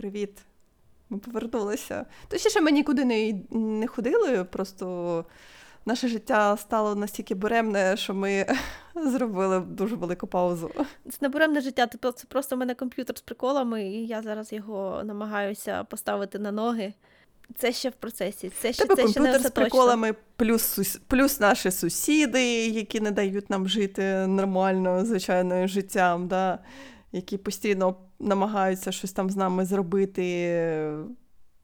Привіт. Ми повернулися. Точніше, ми нікуди не, не ходили, просто наше життя стало настільки буремне, що ми зробили дуже велику паузу. Це не буремне життя, це просто в мене комп'ютер з приколами, і я зараз його намагаюся поставити на ноги. Це ще в процесі. Це ще, Тебе це ще не комп'ютер з приколами, плюс, плюс наші сусіди, які не дають нам жити нормально, звичайним життям, да? Які постійно намагаються щось там з нами зробити.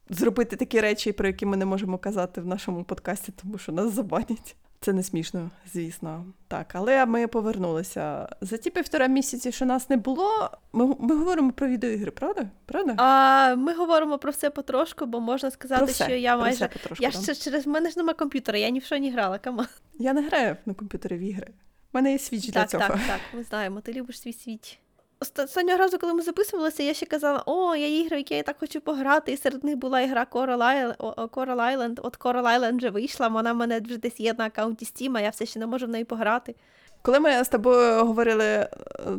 Зробити такі речі, про які ми не можемо казати в нашому подкасті, тому що нас забанять. Це не смішно, звісно. Так, але ми повернулися. За ті півтора місяці, що нас не було, ми, ми говоримо про відеоігри, правда? Правда? А ми говоримо про все потрошку, бо можна сказати, про все, що я про майже. все потрошку, Я ще через мене ж нема комп'ютера, я ні в що не грала. Кама. Я не граю на комп'ютері в ігри. У мене є свіч для цього. так, так, ми знаємо, ти любиш свій світ. Оста- Останнього разу, коли ми записувалися, я ще казала: о, є ігри, які я так хочу пограти. І серед них була ігра Coral Island. От Coral Island вже вийшла, вона в мене вже десь є на аккаунті Steam, а я все ще не можу в неї пограти. Коли ми з тобою говорили е,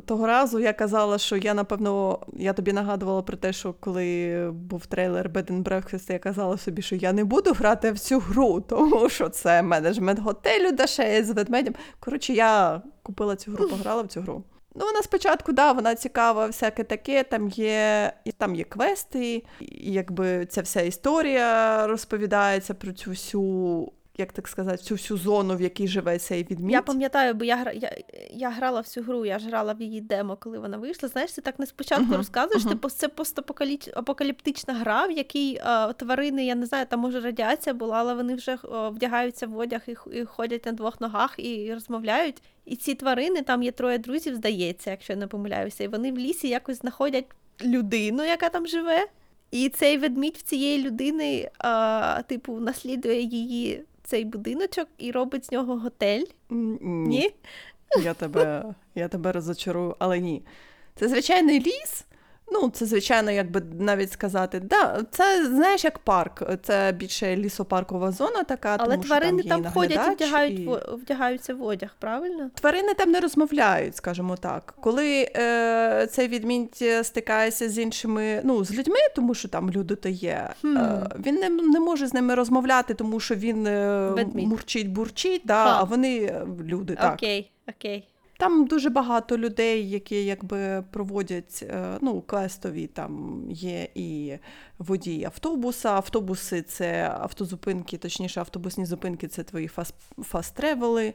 того разу, я казала, що я напевно я тобі нагадувала про те, що коли був трейлер Bed and Breakfast, я казала собі, що я не буду грати в цю гру, тому що це менеджмент готелю Дашеє з ведмедем. Коротше, я купила цю гру, пограла в цю гру. Ну, вона спочатку, да, вона цікава, всяке таке. Там є, там є квести, і якби ця вся історія розповідається про цю всю, як так сказати, цю всю зону, в якій живе цей відмідь. Я пам'ятаю, бо я, я, я грала в цю гру, я ж грала в її демо, коли вона вийшла. Знаєш, ти так не спочатку Мгм, розказуєш, мгм. типу, це постапокаліптична гра, в якій е, тварини, я не знаю, там може радіація була, але вони вже е, вдягаються в одяг і, і ходять на двох ногах і розмовляють. І ці тварини, там є троє друзів, здається, якщо я не помиляюся, і вони в лісі якось знаходять людину, яка там живе. І цей ведмідь в цієї людини, а, типу, наслідує її цей будиночок і робить з нього готель. Ні? Я тебе, я тебе розочарую, але ні. Це звичайний ліс. Ну, це, звичайно, якби навіть сказати, да, це знаєш як парк. Це більше лісопаркова зона така. Але тому тварини є там, ходять і вдягають, і- вдягаються в одяг, правильно? Тварини там не розмовляють, скажімо так. Коли е, цей відмінь стикається з іншими, ну, з людьми, тому що там люди то є, Хм. е, він не, не може з ними розмовляти, тому що він е, мурчить, бурчить, да, Ха. а вони е, люди. Так. Окей, окей. Там дуже багато людей, які якби проводять е, ну, квестові. Там є і водії автобуса. Автобуси це автозупинки, точніше, автобусні зупинки це твої fast, fast travel-и.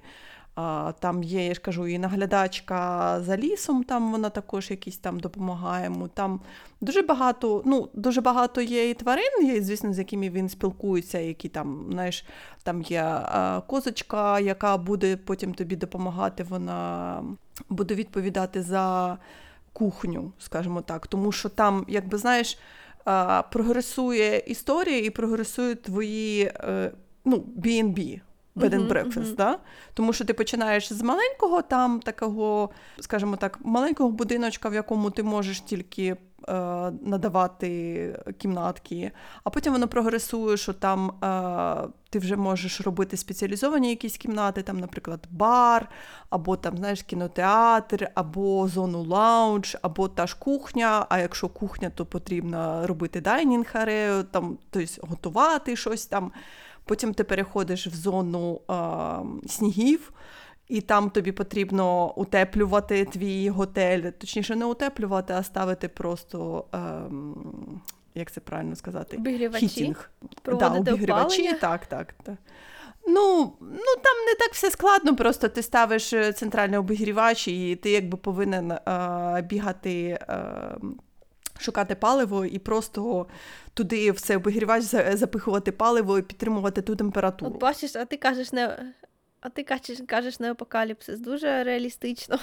Там є, я ж кажу, і наглядачка за лісом, там вона також якісь там допомагає. Там дуже багато, ну, дуже багато є і тварин, є, звісно, з якими він спілкується, які там, знаєш, там є козочка, яка буде потім тобі допомагати, вона буде відповідати за кухню, скажімо так. Тому що там, якби знаєш, прогресує історія і прогресують твої е, ну, B&B. Bed and breakfast, мгм. да? тому що ти починаєш з маленького, там такого, скажімо так, маленького будиночка, в якому ти можеш тільки е, надавати кімнатки, а потім воно прогресує, що там е, ти вже можеш робити спеціалізовані якісь кімнати, там, наприклад, бар, або там, знаєш, кінотеатр, або зону lounge, або та ж кухня. А якщо кухня, то потрібно робити dining area-ю, там, тобто готувати щось там. Потім ти переходиш в зону е, снігів, і там тобі потрібно утеплювати твій готель. Точніше, не утеплювати, а ставити просто, ем, як це правильно сказати, Обігрівачі? хітінг. Да, обігрівачі, опалення? так, так. так. Ну, ну там не так все складно, просто ти ставиш е, центральний обігрівач, і ти якби повинен е, бігати. Е, Шукати паливо і просто туди в цей обігрівач запихувати паливо і підтримувати ту температуру. От бачиш, а ти кажеш не. А ти кажеш, кажеш не апокаліпсис. Дуже реалістично.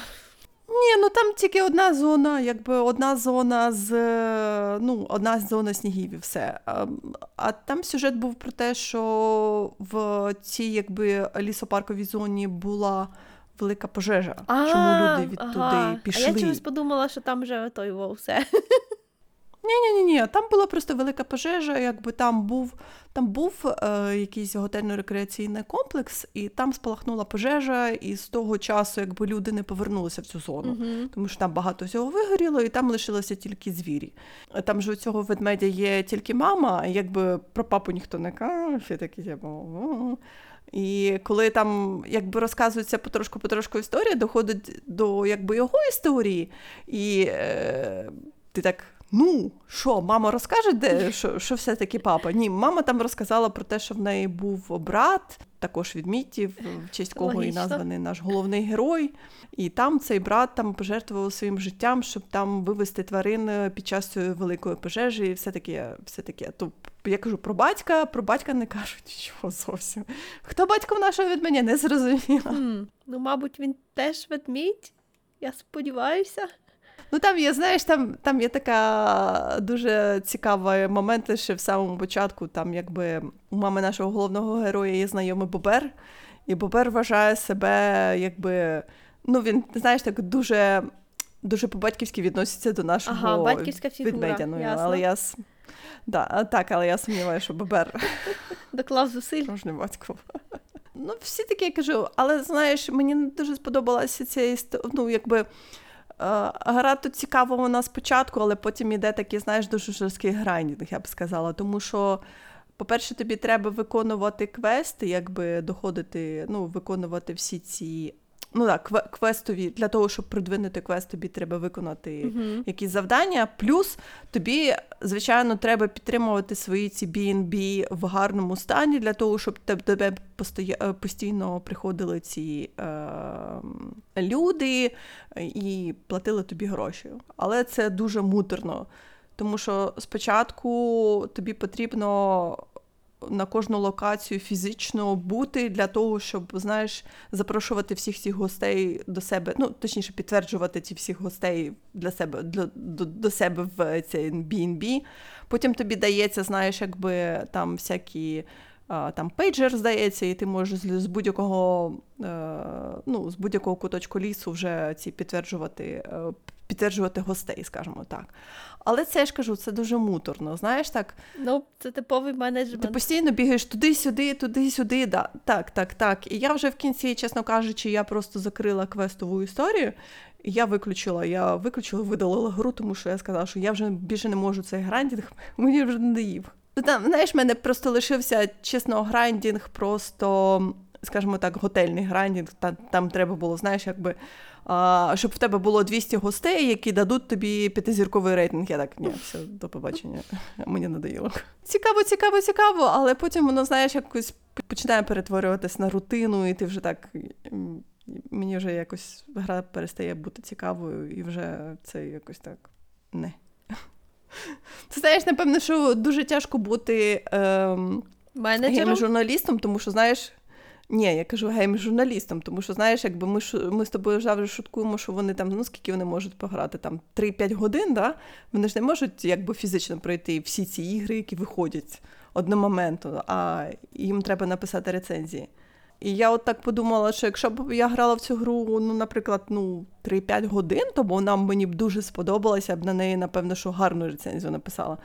Ні, ну там тільки одна зона, якби одна зона з ну, одна зона снігів і все. А, а там сюжет був про те, що в цій якби лісопарковій зоні була велика пожежа. чому люди від ага. туди пішли? А я чогось подумала, що там вже той во все. Ні, ні, ні, там була просто велика пожежа, якби там був там був е, якийсь готельно-рекреаційний комплекс, і там спалахнула пожежа, і з того часу якби люди не повернулися в цю зону, Угу. тому що там багато всього вигоріло, і там лишилося тільки звірі. Там же у цього ведмедя є тільки мама, якби про папу ніхто не каже, такі типу. І коли там якби розказується потрошку-потрошку історія, доходить до якби його історії, і е, ти так. Ну, що, мама розкаже, де що, що все-таки папа? Ні, мама там розказала про те, що в неї був брат, також відмітів, в честь кого і названий наш головний герой. І там цей брат там пожертвував своїм життям, щоб там вивести тварин е, під час цієї великої пожежі, і все таке, все таке. То я кажу про батька, про батька не кажуть нічого зовсім. Хто батько нашого від мене не зрозуміла. Хм. Ну, мабуть, він теж ведмідь. Я сподіваюся. Ну там є, знаєш, там, там є така дуже цікава момент ще в самому початку. Там якби у мами нашого головного героя є знайомий Бобер, і Бобер вважає себе, якби. Ну, він, знаєш, так дуже, дуже по-батьківськи відноситься до нашого Ага, батьківська фігура. Ну, ясно. але я да, так, але я сумніваюся, що Бобер Доклав зусиль. Батько. Ну, всі такі я кажу, але знаєш, мені не дуже сподобалася ця історія. Ну, якби гра тут цікава вона спочатку, але потім іде такий, знаєш, дуже жорсткий grinding, я б сказала. Тому що, по-перше, тобі треба виконувати квести, якби доходити, ну, виконувати всі ці. Ну так, кве- квестові, для того, щоб продвинути квест, тобі треба виконати Угу. якісь завдання. Плюс тобі, звичайно, треба підтримувати свої ці B&B в гарному стані для того, щоб тебе е, постійно приходили ці е, люди і платили тобі гроші. Але це дуже муторно. Тому що спочатку тобі потрібно на кожну локацію фізично бути для того, щоб, знаєш, запрошувати всіх цих гостей до себе, ну, точніше, підтверджувати ці всіх гостей для себе, для, до, до себе в цей B&B. Потім тобі дається, знаєш, якби там всякі. Там пейджер здається, і ти можеш з будь-якого е, ну, з будь-якого куточку лісу вже ці підтверджувати, е, підтверджувати гостей, скажімо так. Але це я ж кажу, це дуже муторно. Знаєш, так Ну, це типовий менеджмент. ти постійно бігаєш туди-сюди, туди-сюди. Да. Так, так, так. І я вже в кінці, чесно кажучи, я просто закрила квестову історію. Я виключила, я виключила, видалила гру, тому що я сказала, що я вже більше не можу цей грандінг, мені вже надоїв. Ну, Там, знаєш, в мене просто лишився, чесно, грандінг, просто, скажімо так, готельний грандінг. Там, там треба було, знаєш, якби. Щоб в тебе було 200 гостей, які дадуть тобі п'ятизірковий рейтинг. Я так, ні, все, до побачення. Мені надоїло. Цікаво, цікаво, цікаво, але потім воно, знаєш, якось починає перетворюватись на рутину, і ти вже так. Мені вже якось гра перестає бути цікавою, і вже це якось так не. Ти знаєш, напевно, що дуже тяжко бути ем, гейм-журналістом, тому що, знаєш, ні, я кажу гейм-журналістом, тому що, знаєш, якби ми, ми з тобою завжди шуткуємо, що вони там, ну скільки вони можуть пограти, там 3-5 годин, да? вони ж не можуть якби фізично пройти всі ці ігри, які виходять одномоментно, а їм треба написати рецензії. І я от так подумала, що якщо б я грала в цю гру, ну, наприклад, ну, 3-5 годин, то вона мені б дуже сподобалася, я б на неї, напевно, що гарну рецензію написала.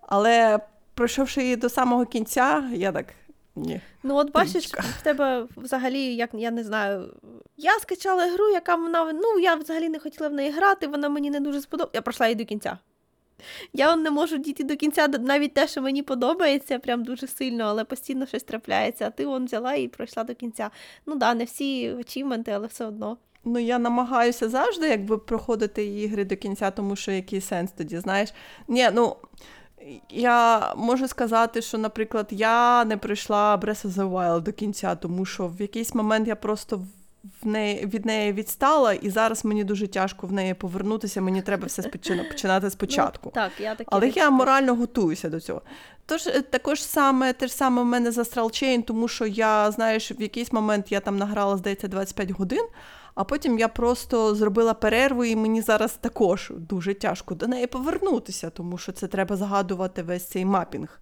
Але пройшовши її до самого кінця, я так. Ні. Ну, от бачиш, Трішка. в тебе взагалі, як я не знаю. Я скачала гру, яка вона. Ну, я взагалі не хотіла в неї грати, вона мені не дуже сподобалася. Я пройшла її до кінця. Я не можу дійти до кінця, навіть те, що мені подобається, прям дуже сильно, але постійно щось трапляється. А ти он взяла і пройшла до кінця. Ну да, не всі очівменти, але все одно. Ну, я намагаюся завжди якби проходити ігри до кінця, тому що який сенс тоді, знаєш? Ні, ну. Я можу сказати, що, наприклад, я не пройшла Breath of the Wild до кінця, тому що в якийсь момент я просто в неї, від неї відстала, і зараз мені дуже тяжко в неї повернутися. Мені треба все спочина- починати спочатку. Ну, так, я таке. Але я морально готуюся до цього. Тож е, також саме те ж саме в мене за Chain, тому що я, знаєш, в якийсь момент я там награла, здається, 25 годин, а потім я просто зробила перерву, і мені зараз також дуже тяжко до неї повернутися, тому що це треба згадувати весь цей мапінг.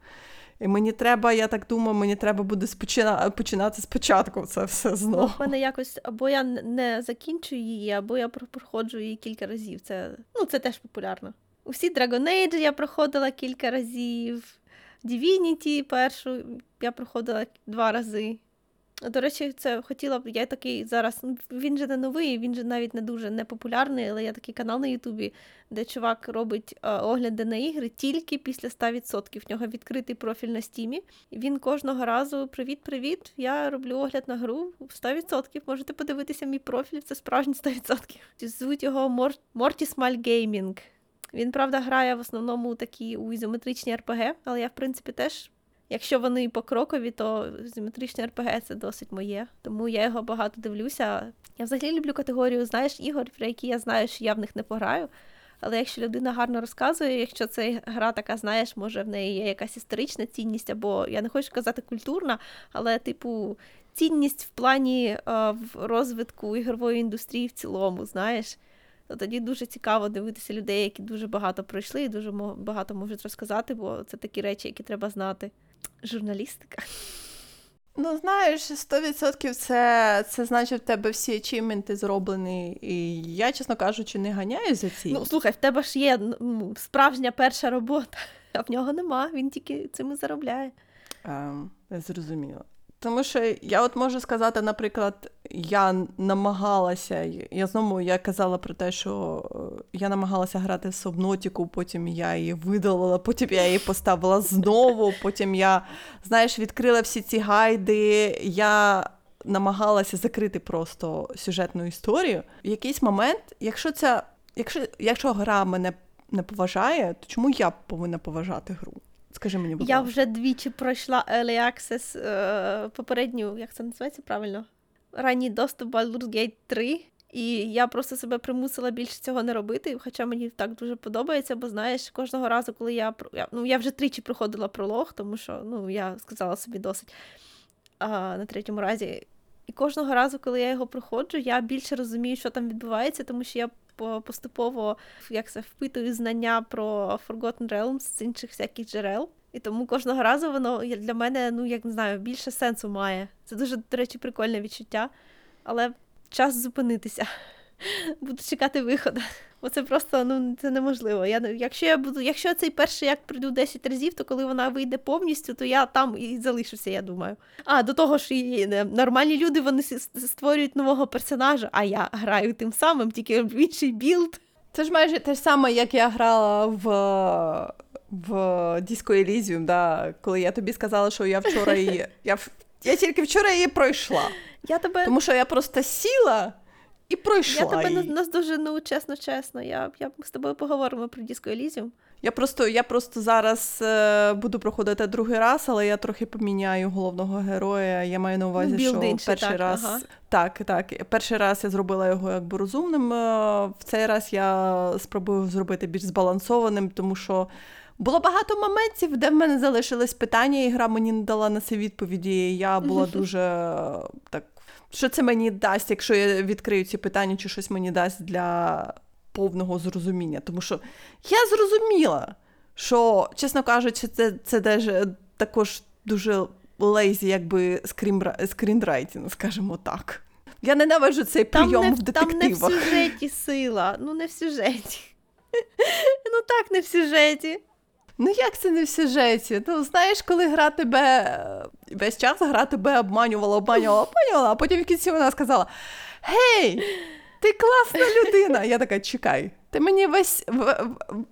І мені треба, я так думаю, мені треба буде спочина... починати спочатку це все Ну, знову. в мене якось або я не закінчую її, або я проходжу її кілька разів. Це, ну, це теж популярно. Усі Dragon Age я проходила кілька разів. Divinity першу я проходила два рази. До речі, це хотіла б, я такий зараз. ну, Він же не новий, він же навіть не дуже непопулярний, але є такий канал на Ютубі, де чувак робить е, огляди на ігри тільки після 100%. В нього відкритий профіль на стімі. Він кожного разу: Привіт-привіт! Я роблю огляд на гру 100%. Можете подивитися мій профіль, це справжній 100%. Звуть його Мор... Mortismal Gaming. Він, правда, грає в основному такі у ізометричні РПГ, але я, в принципі, теж. Якщо вони покрокові, то ізометричні РПГ це досить моє. Тому я його багато дивлюся. Я взагалі люблю категорію, знаєш, ігор, про які я знаю, що я в них не пограю. Але якщо людина гарно розказує, якщо це гра така, знаєш, може в неї є якась історична цінність, або я не хочу казати культурна, але, типу, цінність в плані е, в розвитку ігрової індустрії в цілому, знаєш. То тоді дуже цікаво дивитися людей, які дуже багато пройшли і дуже багато можуть розказати, бо це такі речі, які треба знати. Журналістика. Ну, знаєш, 100% це, це значить, в тебе всі ачівменти зроблені. І я, чесно кажучи, не ганяю за ці. Ну, слухай, в тебе ж є справжня перша робота, а в нього нема, він тільки цим і заробляє. Ем, зрозуміло. Тому що я от можу сказати, наприклад, я намагалася, я знову я казала про те, що е, я намагалася грати в Субнотіку, потім я її видалила, потім я її поставила знову, потім я, знаєш, відкрила всі ці гайди, я намагалася закрити просто сюжетну історію. В якийсь момент, якщо це, якщо, якщо гра мене не поважає, то чому я повинна поважати гру? Скажи мені, будь Я вже двічі пройшла Early Access е, попередню, як це називається правильно? Ранній доступ Baldur's Gate 3. І я просто себе примусила більше цього не робити, хоча мені так дуже подобається, бо знаєш, кожного разу, коли я ну, я вже тричі проходила пролог, тому що ну, я сказала собі досить а, на третьому разі. І кожного разу, коли я його проходжу, я більше розумію, що там відбувається, тому що я поступово як це, впитую знання про Forgotten Realms з інших всяких джерел. І тому кожного разу воно для мене, ну як не знаю, більше сенсу має. Це дуже, до речі, прикольне відчуття. Але час зупинитися. Буду чекати виходу. Бо це просто ну це неможливо. Я, якщо я буду, якщо я цей перший як пройду 10 разів, то коли вона вийде повністю, то я там і залишуся, я думаю. А до того ж, і нормальні люди вони створюють нового персонажа, а я граю тим самим, тільки в інший build. Це ж майже те ж саме, як я грала в, в Disco Elysium, да, коли я тобі сказала, що я вчора її. Я, я тільки вчора її пройшла. Я тебе, Тому що я просто сіла і пройшла. я тебе її. на- наздожену, чесно, чесно. Я, я з тобою поговоримо про Disco Elysium. Я просто, я просто зараз е, буду проходити другий раз, але я трохи поміняю головного героя. Я маю на увазі, Ну, build що інший, перший так, раз ага. так, так. Перший раз я зробила його якби розумним. е, В цей раз я спробую зробити більш збалансованим, тому що. Було багато моментів, де в мене залишились питання, і гра мені не дала на це відповіді. Я була дуже е, так. Що це мені дасть, якщо я відкрию ці питання, чи щось мені дасть для повного зрозуміння? Тому що я зрозуміла, що, чесно кажучи, це, це даже також дуже lazy, якби screenwri- screenwriting, скажімо так. Я ненавиджу цей Там прийом не, в в- там не в сюжеті сила. Ну, не в сюжеті. ну так, не в сюжеті. Ну як це не в сюжеті? Ну знаєш, коли гра тебе е, весь час гра тебе обманювала, обманювала, обманювала, а потім в кінці вона сказала: Гей, ти класна людина. Я така, чекай. Ти мені весь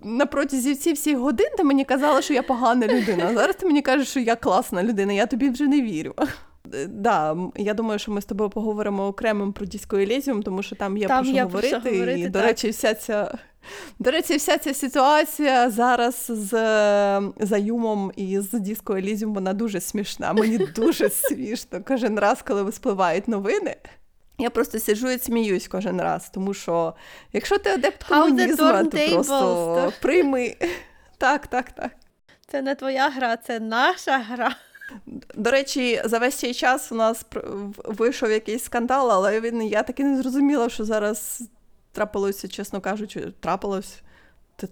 на протязі всіх всіх годин ти мені казала, що я погана людина. А зараз ти мені кажеш, що я класна людина, я тобі вже не вірю. Е, Да, я думаю, що ми з тобою поговоримо окремим про Disco Elysium, тому що там є Там про що є про що говорити. говорити, і, до речі, вся ця до речі, вся ця ситуація зараз з Заюмом і з Disco Elysium, вона дуже смішна. Мені дуже смішно. Кожен раз, коли виспливають новини. Я просто сиджу і сміюсь кожен раз, тому що якщо ти адепт комунізму, то просто прийми. Так, так, так. Це не твоя гра, це наша гра. До речі, за весь цей час у нас вийшов якийсь скандал, але він я таки не зрозуміла, що зараз трапилося, чесно кажучи, трапилось.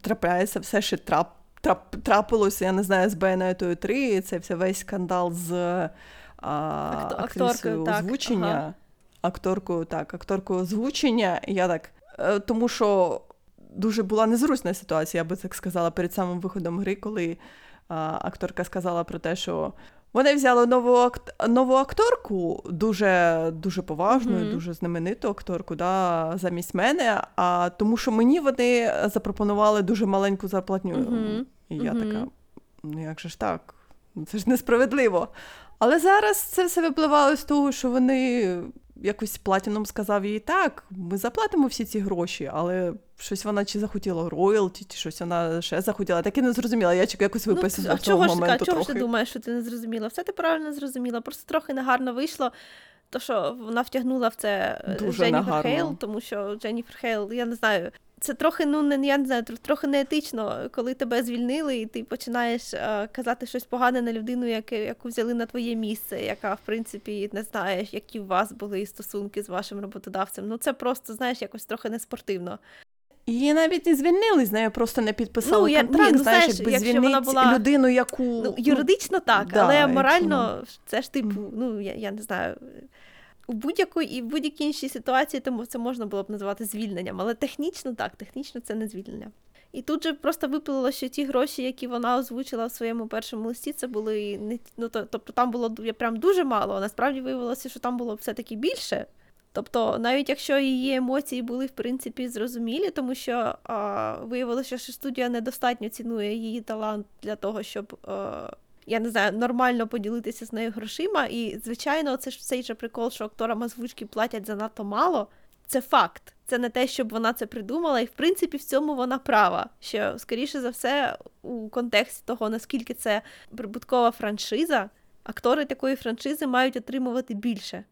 Трапляється все, що трап, трап, трапилося, я не знаю, з Bayonetta 3, це все весь скандал з а, Акто- акторкою, так, озвучення. ага. Акторкою, так, акторкою озвучення. Я так. е, Тому що дуже була незручна ситуація, я би так сказала, перед самим виходом гри, коли а, акторка сказала про те, що вони взяли нову акт... нову акторку, дуже дуже поважну, Мгм. дуже знамениту акторку, да, замість мене. А тому, що мені вони запропонували дуже маленьку зарплатню. Мгм. І я Мгм. така, ну як же ж так? Це ж несправедливо. Але зараз це все випливало з того, що вони якось платіном сказав їй так, ми заплатимо всі ці гроші, але щось вона чи захотіла роялті, чи щось вона ще захотіла. Так і не зрозуміла. Я чекаю якось Ну, виписала а з того чого ж, моменту а чого ж трохи. ти думаєш, що ти не зрозуміла? Все ти правильно зрозуміла. Просто трохи негарно вийшло. То, що вона втягнула в це е, Дуже Дженніфер. Хейл, тому що Дженніфер Хейл, я не знаю, це трохи, ну не я не знаю, тр- трохи неетично, коли тебе звільнили, і ти починаєш е, казати щось погане на людину, яке, яку взяли на твоє місце, яка, в принципі, не знаєш, які у вас були стосунки з вашим роботодавцем. Ну це просто, знаєш, якось трохи неспортивно. Її навіть не звільнили, з нею просто не підписали Ну, я- контракт. ні, ну, знаєш, знаєш, якби звільнити вона була- людину, яку Ну, юридично так, да, але якщо морально це ж типу, ну я, я не знаю. У будь-якій і в будь-якій іншій ситуації тому це можна було б назвати звільненням, але технічно так, технічно це не звільнення. І тут же просто виплило, що ті гроші, які вона озвучила в своєму першому листі, це були не ну, то- тобто там було прям дуже мало. Насправді виявилося, що там було все-таки більше. Тобто, навіть якщо її емоції були в принципі зрозумілі, тому що а, виявилося, що студія недостатньо цінує її талант для того, щоб а, я не знаю, нормально поділитися з нею грошима. І, звичайно, це ж цей же прикол, що акторам озвучки платять занадто мало. Це факт. Це не те, щоб вона це придумала, і в принципі в цьому вона права. Що, скоріше за все, у контексті того, наскільки це прибуткова франшиза, актори такої франшизи мають отримувати більше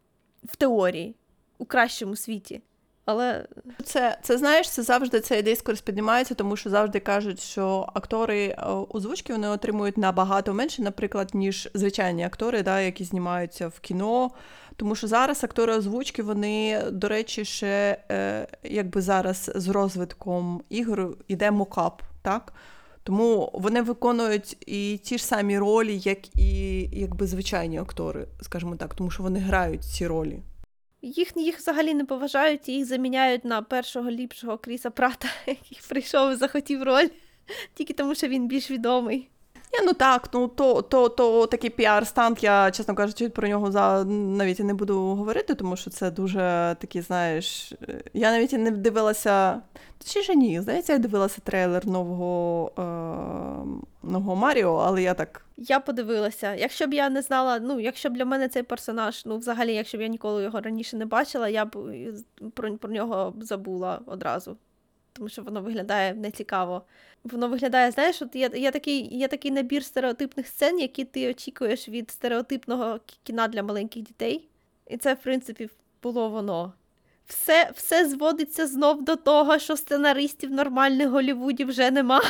в теорії, у кращому світі. Але Це, це знаєш, це завжди цей дискурс піднімається, тому що завжди кажуть, що актори е, озвучки вони отримують набагато менше, наприклад, ніж звичайні актори, да, які знімаються в кіно. Тому що зараз актори озвучки, вони, до речі, ще е, якби зараз з розвитком ігор іде мокап, так? Тому вони виконують і ті ж самі ролі, як і якби звичайні актори, скажімо так, тому що вони грають ці ролі. Їх, їх взагалі не поважають, їх заміняють на першого ліпшого Кріса Прата, який прийшов і захотів роль, тільки тому, що він більш відомий. Ні, ну так, ну то, то, то такий PR stunt, я, чесно кажучи, про нього за навіть і не буду говорити, тому що це дуже такий, знаєш, е, я навіть і не дивилася. Точніше, ні, здається, я дивилася трейлер нового, е, нового Маріо, але я так. Я подивилася. Якщо б я не знала, ну якщо б для мене цей персонаж, ну взагалі, якщо б я ніколи його раніше не бачила, я б е, про, про нього забула одразу. Тому що воно виглядає нецікаво. Воно виглядає, знаєш, от є, є, такий, є такий набір стереотипних сцен, які ти очікуєш від стереотипного кіна для маленьких дітей. І це, в принципі, було воно. Все, все зводиться знов до того, що сценаристів нормальних в Голлівуді вже нема.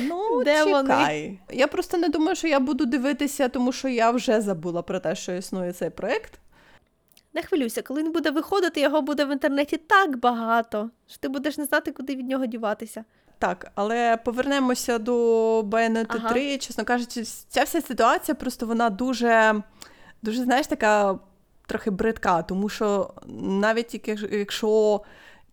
Ну, Де вони? Я просто не думаю, що я буду дивитися, тому що я вже забула про те, що існує цей проект. Не хвилюйся, коли він буде виходити, його буде в інтернеті так багато, що ти будеш не знати, куди від нього діватися. Так, але повернемося до Ага. 3. Чесно кажучи, ця вся ситуація просто вона дуже, дуже, знаєш, така трохи бридка, тому що навіть якщо-.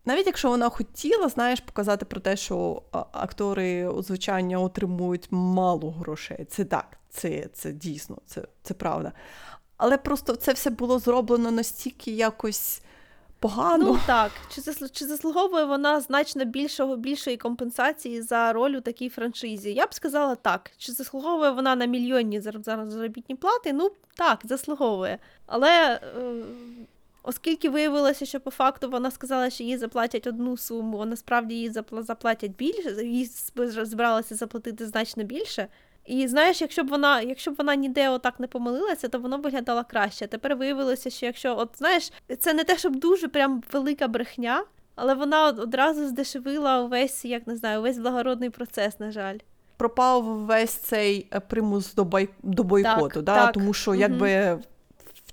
Навіть якщо вона хотіла, знаєш, показати про те, що актори озвучання отримують мало грошей. Це так, це, це дійсно, це, це правда. Але просто це все було зроблено настільки якось погано. Ну так, чи, заслу- чи заслуговує вона значно більшого, більшої компенсації за роль у такій франшизі? Я б сказала так. Чи заслуговує вона на мільйонні зар- зар- заробітні плати? Ну так, заслуговує. Але е, оскільки виявилося, що по факту вона сказала, що їй заплатять одну суму, а насправді їй запла- заплатять більше, їй збиралася заплатити значно більше. І знаєш, якщо б вона, якщо б вона ніде отак не помилилася, то воно виглядало краще. Тепер виявилося, що якщо, от знаєш, це не те, щоб дуже прям велика брехня, але вона одразу здешевила увесь, як не знаю, увесь благородний процес, на жаль. пропав весь цей е, примус до, бой... до бойкоту, Так, да? так. тому що якби.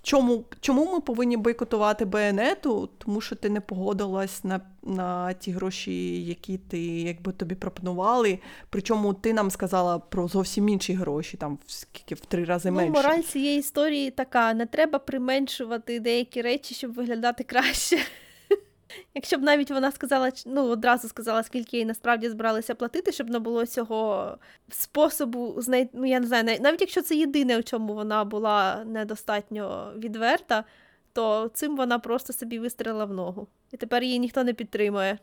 Чому, чому ми повинні бойкотувати Байонету? Тому що ти не погодилась на, на ті гроші, які ти якби тобі пропонували. Причому ти нам сказала про зовсім інші гроші, там в скільки в три рази Ну, менше. мораль цієї історії така: не треба применшувати деякі речі, щоб виглядати краще. Якщо б навіть вона сказала, ну одразу сказала, скільки їй насправді збиралися платити, щоб не було цього способу знайти, ну я не знаю, навіть якщо це єдине, у чому вона була недостатньо відверта, то цим вона просто собі вистрілила в ногу. І тепер її ніхто не підтримує.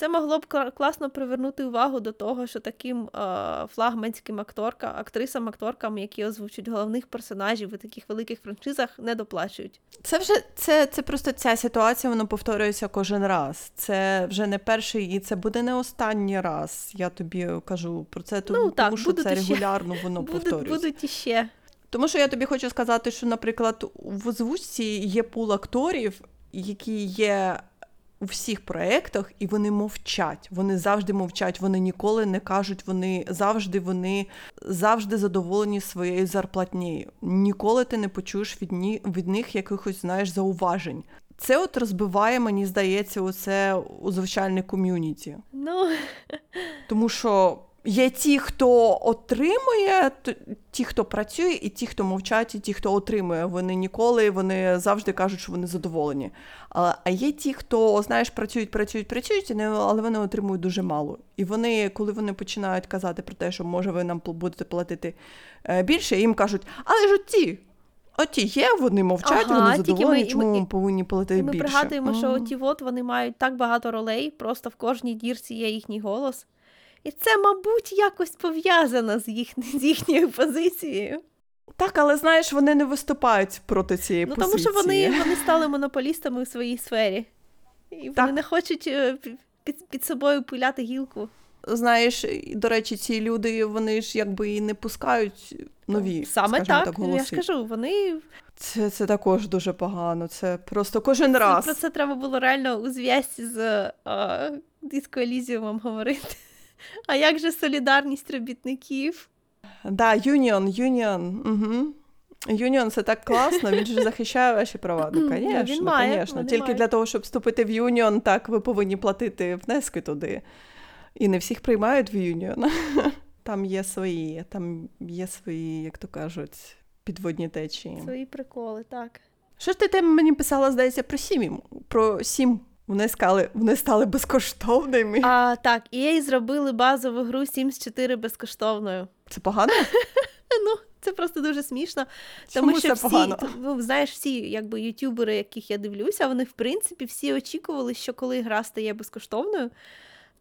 Це могло б класно привернути увагу до того, що таким е, флагманським акторкам, актрисам, акторкам, які озвучують головних персонажів у таких великих франшизах, не доплачують. Це вже це, це просто ця ситуація, вона повторюється кожен раз. Це вже не перший і це буде не останній раз. Я тобі кажу про це, тому, Ну, так, тому що це регулярно воно Будуть, повторюється. будуть іще. Тому що я тобі хочу сказати, що, наприклад, в озвучці є пул акторів, які є у всіх проєктах, і вони мовчать. Вони завжди мовчать, вони ніколи не кажуть, вони завжди вони завжди задоволені своєю зарплатнею. Ніколи ти не почуєш від, ні, від них якихось, знаєш, зауважень. Це от розбиває, мені здається, оце звичайне ком'юніті. Ну, Тому що є ті, хто отримує, ті, хто працює, і ті, хто мовчать, і ті, хто отримує. Вони ніколи, вони завжди кажуть, що вони задоволені. А, є ті, хто, знаєш, працюють, працюють, працюють, але вони отримують дуже мало. І вони, коли вони починають казати про те, що може ви нам будете платити е, більше, їм кажуть, але ж оті. Оті є, вони мовчать, Ага, вони задоволені, ми- чому ми повинні платити ми пригадуємо, що Мгм. ті от вони мають так багато ролей, просто в кожній дірці є їхній голос. І це, мабуть, якось пов'язано з, їх, з їхньою позицією. Так, але знаєш, вони не виступають проти цієї Ну, позиції. тому що вони, вони стали монополістами у своїй сфері. І вони не хочуть е, під, під собою пиляти гілку. Знаєш, до речі, ці люди вони ж якби і не пускають нові Саме так, так, ну, я ж кажу, вони Це, це також дуже погано. Це просто кожен Це- раз. Про це треба було реально у зв'язці з е, Диско Елізіумом говорити. А як же солідарність робітників? Да, юніон, юніон. Угу. Юніон це так класно, він же захищає ваші права. Ну, Ну, звісно, звісно. Тільки мають. для того, щоб вступити в юніон, так ви повинні платити внески туди. І не всіх приймають в юніон. Там є свої, там є свої, як то кажуть, підводні течії. Свої приколи, так. Що ж ти там мені писала, здається, про сім? Про сім. Вони стали, вони стали безкоштовними. А так, EA зробили базову гру Sims 4 безкоштовною. Це погано? Ну, це просто дуже смішно. Чому Тому що це всі, погано? ну, знаєш, всі якби ютубери, яких я дивлюся, вони в принципі всі очікували, що коли гра стає безкоштовною,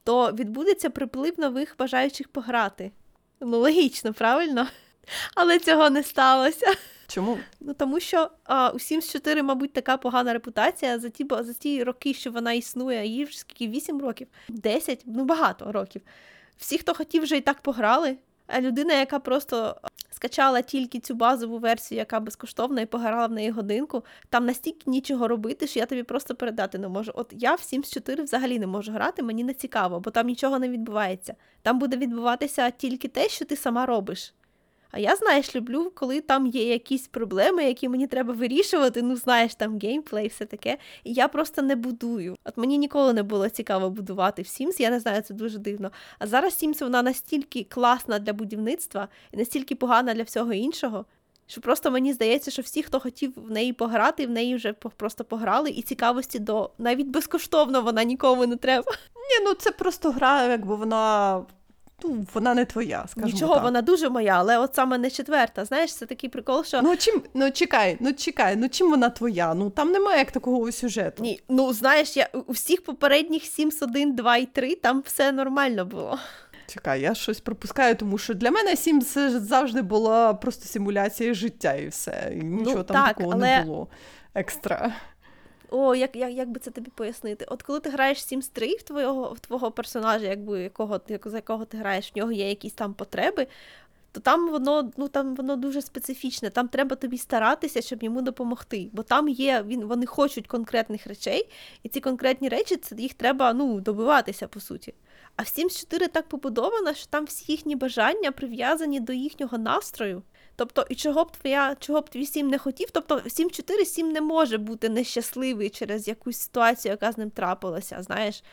то відбудеться приплив нових бажаючих пограти. Ну, логічно, правильно? Але цього не сталося. Чому? Ну тому що а, у Sims 4, мабуть, така погана репутація за ті, за ті роки, що вона існує, їй вже скільки 8 років, 10, ну багато років. Всі, хто хотів, вже і так пограли. А людина, яка просто скачала тільки цю базову версію, яка безкоштовна, і пограла в неї годинку, там настільки нічого робити, що я тобі просто передати не можу. От я в Sims 4 взагалі не можу грати, мені не цікаво, бо там нічого не відбувається. Там буде відбуватися тільки те, що ти сама робиш. А я, знаєш, люблю, коли там є якісь проблеми, які мені треба вирішувати. Ну, знаєш, там геймплей, все таке. І я просто не будую. От мені ніколи не було цікаво будувати в Sims, я не знаю, це дуже дивно. А зараз Sims вона настільки класна для будівництва і настільки погана для всього іншого. Що просто мені здається, що всі, хто хотів в неї пограти, в неї вже просто пограли, і цікавості до навіть безкоштовно вона нікому не треба. Ні, ну це просто гра, якби вона. Ну, вона не твоя, скажімо Нічого, так. вона дуже моя, але от саме не четверта. Знаєш, це такий прикол, що Ну чим, ну чекай, ну чекай, ну чим вона твоя? Ну там немає як такого сюжету. Ні, ну знаєш, я у всіх попередніх Sims 1, 2 і 3 там все нормально було. Чекай, я щось пропускаю, тому що для мене Sims це завжди була просто симуляція життя і все. І нічого там Ну, так, такого але- не було екстра. О, як, як, як би це тобі пояснити? От коли ти граєш Sims 3 в твого, в твого персонажа, якби якого, як, за якого ти граєш, в нього є якісь там потреби, то там воно, ну, там воно дуже специфічне. Там треба тобі старатися, щоб йому допомогти. Бо там є, він, вони хочуть конкретних речей, і ці конкретні речі, це їх треба ну, добиватися, по суті. А в Sims 4 так побудовано, що там всі їхні бажання прив'язані до їхнього настрою. Тобто, і чого б твоя, чого б твій сім не хотів, тобто 7-4 сім не може бути нещасливий через якусь ситуацію, яка з ним трапилася. Знаєш,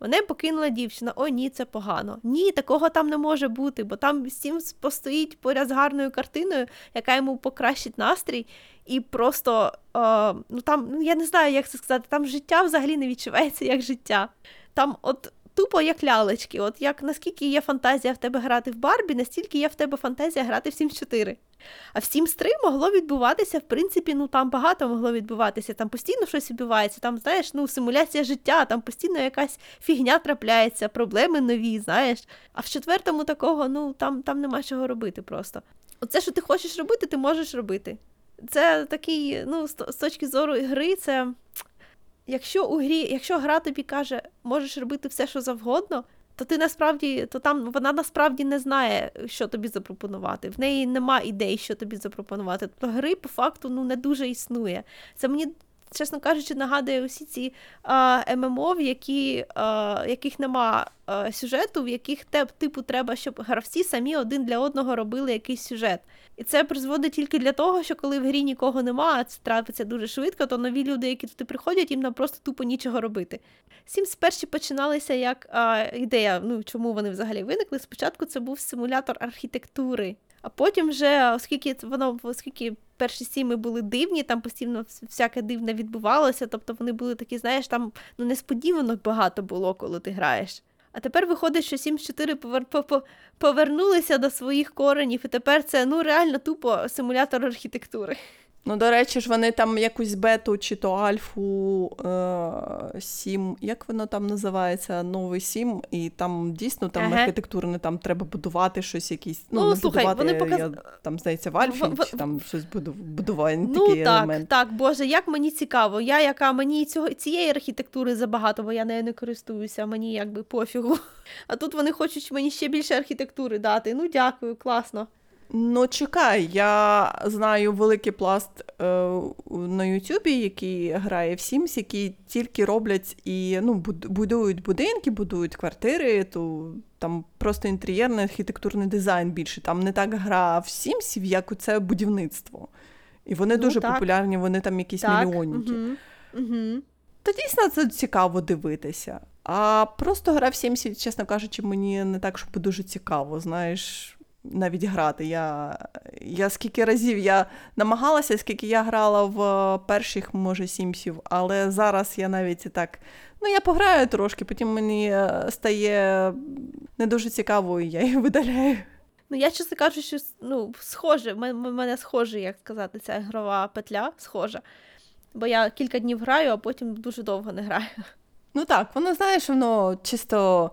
мене покинула дівчина, о, ні, це погано. Ні, такого там не може бути, бо там сім постоїть поряд з гарною картиною, яка йому покращить настрій, і просто е, ну там, ну я не знаю, як це сказати, там життя взагалі не відчувається як життя. Там, от тупо як лялечки. От як наскільки є фантазія в тебе грати в Барбі, настільки є в тебе фантазія грати в Sims 4. А в Sims 3 могло відбуватися, в принципі, ну там багато могло відбуватися. Там постійно щось відбувається, там, знаєш, ну, симуляція життя, там постійно якась фігня трапляється, проблеми нові, знаєш. А в четвертому такого, ну там там нема чого робити просто. Оце, що ти хочеш робити, ти можеш робити. Це такий, ну, з точки зору гри, це якщо у грі, якщо гра тобі каже, можеш робити все, що завгодно, то ти насправді, то там вона насправді не знає, що тобі запропонувати. В неї нема ідей, що тобі запропонувати. Тобто гри по факту ну, не дуже існує. Це мені. Чесно кажучи, нагадує усі ці а, ММО, в які, а, яких нема а, сюжету, в яких те, типу треба, щоб гравці самі один для одного робили якийсь сюжет. І це призводить тільки для того, що коли в грі нікого нема, а це трапиться дуже швидко, то нові люди, які туди приходять, їм нам просто тупо нічого робити. Sims перші починалися як а, ідея, ну чому вони взагалі виникли. Спочатку це був симулятор архітектури, а потім вже, оскільки воно, оскільки перші сіми були дивні, там постійно всяке дивне відбувалося, тобто вони були такі, знаєш, там ну несподівано багато було, коли ти граєш. А тепер виходить, що Sims 4 повер... повернулися до своїх коренів, і тепер це ну реально тупо симулятор архітектури. Ну, до речі ж, вони там якусь бету чи то альфу е, сім, як воно там називається, новий сім, і там дійсно там ага. архітектурне, там треба будувати щось якісь. Ну, ну не слухай, будувати, вони показ... я, там, здається, в Альфі, в... чи там щось будувати, ну, такий так, елемент. Так, Боже, як мені цікаво. Я, яка мені цього цієї архітектури забагато, бо я нею не користуюся, мені якби пофігу. А тут вони хочуть мені ще більше архітектури дати. Ну, дякую, класно. Ну, чекай, я знаю великий пласт е, на Ютубі, який грає в Sims, які тільки роблять і ну, будують будинки, будують квартири, то там просто інтер'єрний архітектурний дизайн більше. Там не так гра в Sims, як це будівництво. І вони ну, дуже так. популярні, вони там якісь так. мільйонники. Угу. Угу. То дійсно це цікаво дивитися. А просто гра в Sims, чесно кажучи, мені не так, щоб дуже цікаво, знаєш навіть грати. Я я скільки разів я намагалася, скільки я грала в перших, може, сімсів, але зараз я навіть і так. Ну, я пограю трошки, потім мені е, стає не дуже цікаво, і я її видаляю. Ну, я чесно кажу, що ну, схоже, в мене схоже, як сказати, ця ігрова петля схожа. Бо я кілька днів граю, а потім дуже довго не граю. Ну так, воно знаєш, воно чисто.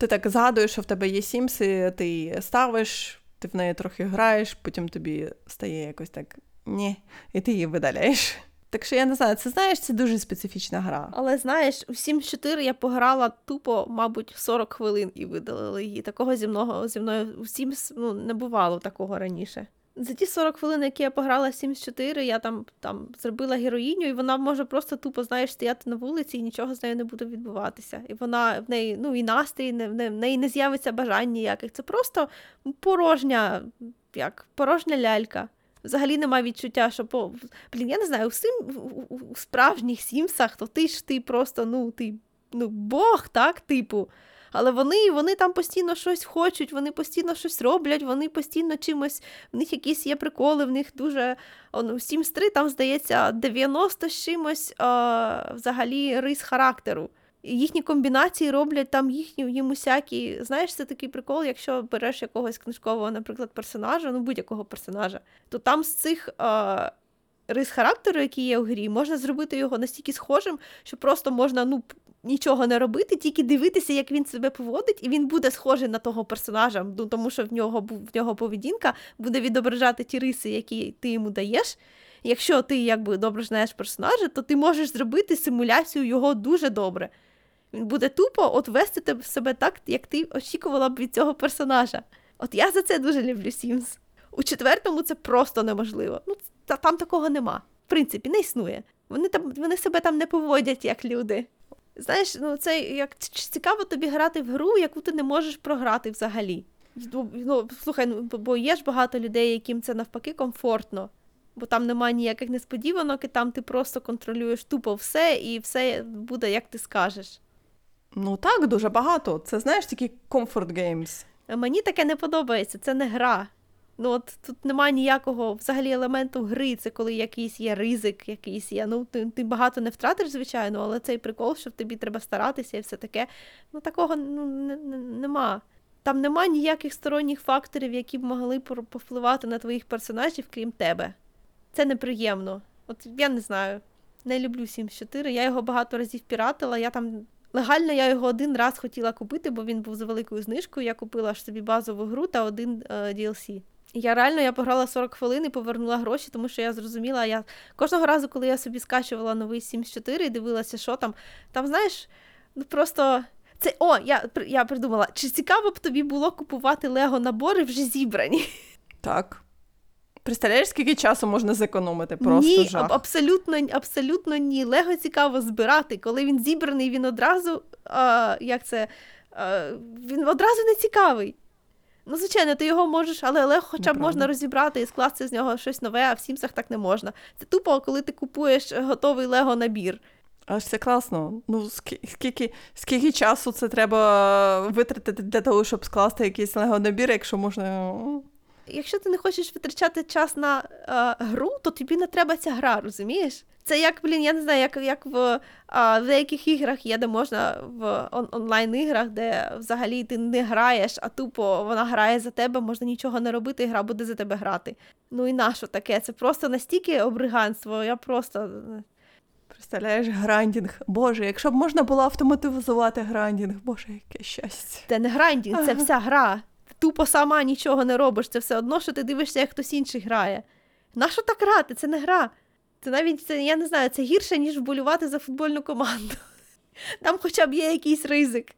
Ти так згадуєш, що в тебе є Сімси, ти ставиш, ти в неї трохи граєш, потім тобі стає якось так ні, і ти її видаляєш. Так що я не знаю, це знаєш, це дуже специфічна гра. Але знаєш, у 7-4 я пограла тупо, мабуть, 40 хвилин і видалила її. Такого зі мною зі мною у Sims ну, не бувало такого раніше. За ті 40 хвилин, які я пограла Sims 4, я там там зробила героїню, і вона може просто тупо, знаєш, стояти на вулиці і нічого з нею не буде відбуватися. І вона в неї, ну і настрій, не, в неї не з'явиться бажань ніяких. Це просто порожня, як порожня лялька. Взагалі немає відчуття, що по блін, я не знаю, у, сим, у, у справжніх сімсах, то ти ж ти просто, ну, ти ну, Бог, так, типу. Але вони вони там постійно щось хочуть, вони постійно щось роблять, вони постійно чимось, в них якісь є приколи, в них дуже он, у Sims 3 там, здається, 90 з чимось а, взагалі рис характеру. Їхні комбінації роблять там їхні їм усякі. Знаєш, це такий прикол, якщо береш якогось книжкового, наприклад, персонажа, ну будь-якого персонажа, то там з цих. А, Рис характеру, який є в грі, можна зробити його настільки схожим, що просто можна ну, нічого не робити, тільки дивитися, як він себе поводить, і він буде схожий на того персонажа, ну, тому що в нього в нього поведінка буде відображати ті риси, які ти йому даєш. Якщо ти якби добре знаєш персонажа, то ти можеш зробити симуляцію його дуже добре. Він буде тупо от вести себе так, як ти очікувала б від цього персонажа. От я за це дуже люблю Sims. У четвертому це просто неможливо. Ну, Там такого нема. В принципі, не існує. Вони там, вони себе там не поводять як люди. Знаєш, ну це як цікаво тобі грати в гру, яку ти не можеш програти взагалі. Ну, слухай, ну, бо є ж багато людей, яким це навпаки комфортно, бо там немає ніяких несподіванок, і там ти просто контролюєш тупо все, і все буде, як ти скажеш. Ну так, дуже багато. Це знаєш такі comfort games. Мені таке не подобається, це не гра. Ну от тут немає ніякого взагалі елементу гри, це коли якийсь є ризик, якийсь є. Ну, ти, ти багато не втратиш, звичайно, але цей прикол, що тобі треба старатися і все таке. Ну такого ну, не, не, нема. Там нема ніяких сторонніх факторів, які б могли повпливати на твоїх персонажів, крім тебе. Це неприємно. От я не знаю. Не люблю Sims 4. Я його багато разів піратила. Я там легально я його один раз хотіла купити, бо він був за великою знижкою. Я купила ж собі базову гру та один е, DLC. Я реально я пограла 40 хвилин і повернула гроші, тому що я зрозуміла, я кожного разу, коли я собі скачувала новий Sims 4 і дивилася, що там, там, знаєш, ну просто. Це о, я я придумала, чи цікаво б тобі було купувати Лего набори вже зібрані? Так. Представляєш, скільки часу можна зекономити? Просто ні, жах. абсолютно абсолютно ні. Лего цікаво збирати. Коли він зібраний, він одразу а, як це, а, він одразу не цікавий. Ну, звичайно, ти його можеш, але Лего хоча б Неправда. можна розібрати і скласти з нього щось нове, а в Сімсах так не можна. Це тупо, коли ти купуєш готовий Лего набір. Аж це класно. Ну, скільки скільки часу це треба витратити для того, щоб скласти якийсь лего набір, якщо можна. Якщо ти не хочеш витрачати час на е, гру, то тобі не треба ця гра, розумієш? Це як, блін, я не знаю, як як в а, в деяких іграх є, де можна в он, онлайн-іграх, де взагалі ти не граєш, а тупо вона грає за тебе, можна нічого не робити, і гра буде за тебе грати. Ну і нащо таке? Це просто настільки обриганство, я просто. Представляєш, грандінг. Боже, якщо б можна було автоматизувати грандінг, боже, яке щастя. Це не грандінг, це вся гра. Тупо сама нічого не робиш. Це все одно, що ти дивишся, як хтось інший грає. Нащо так грати? Це не гра. Це навіть це, я не знаю, це гірше, ніж вболювати за футбольну команду. Там хоча б є якийсь ризик.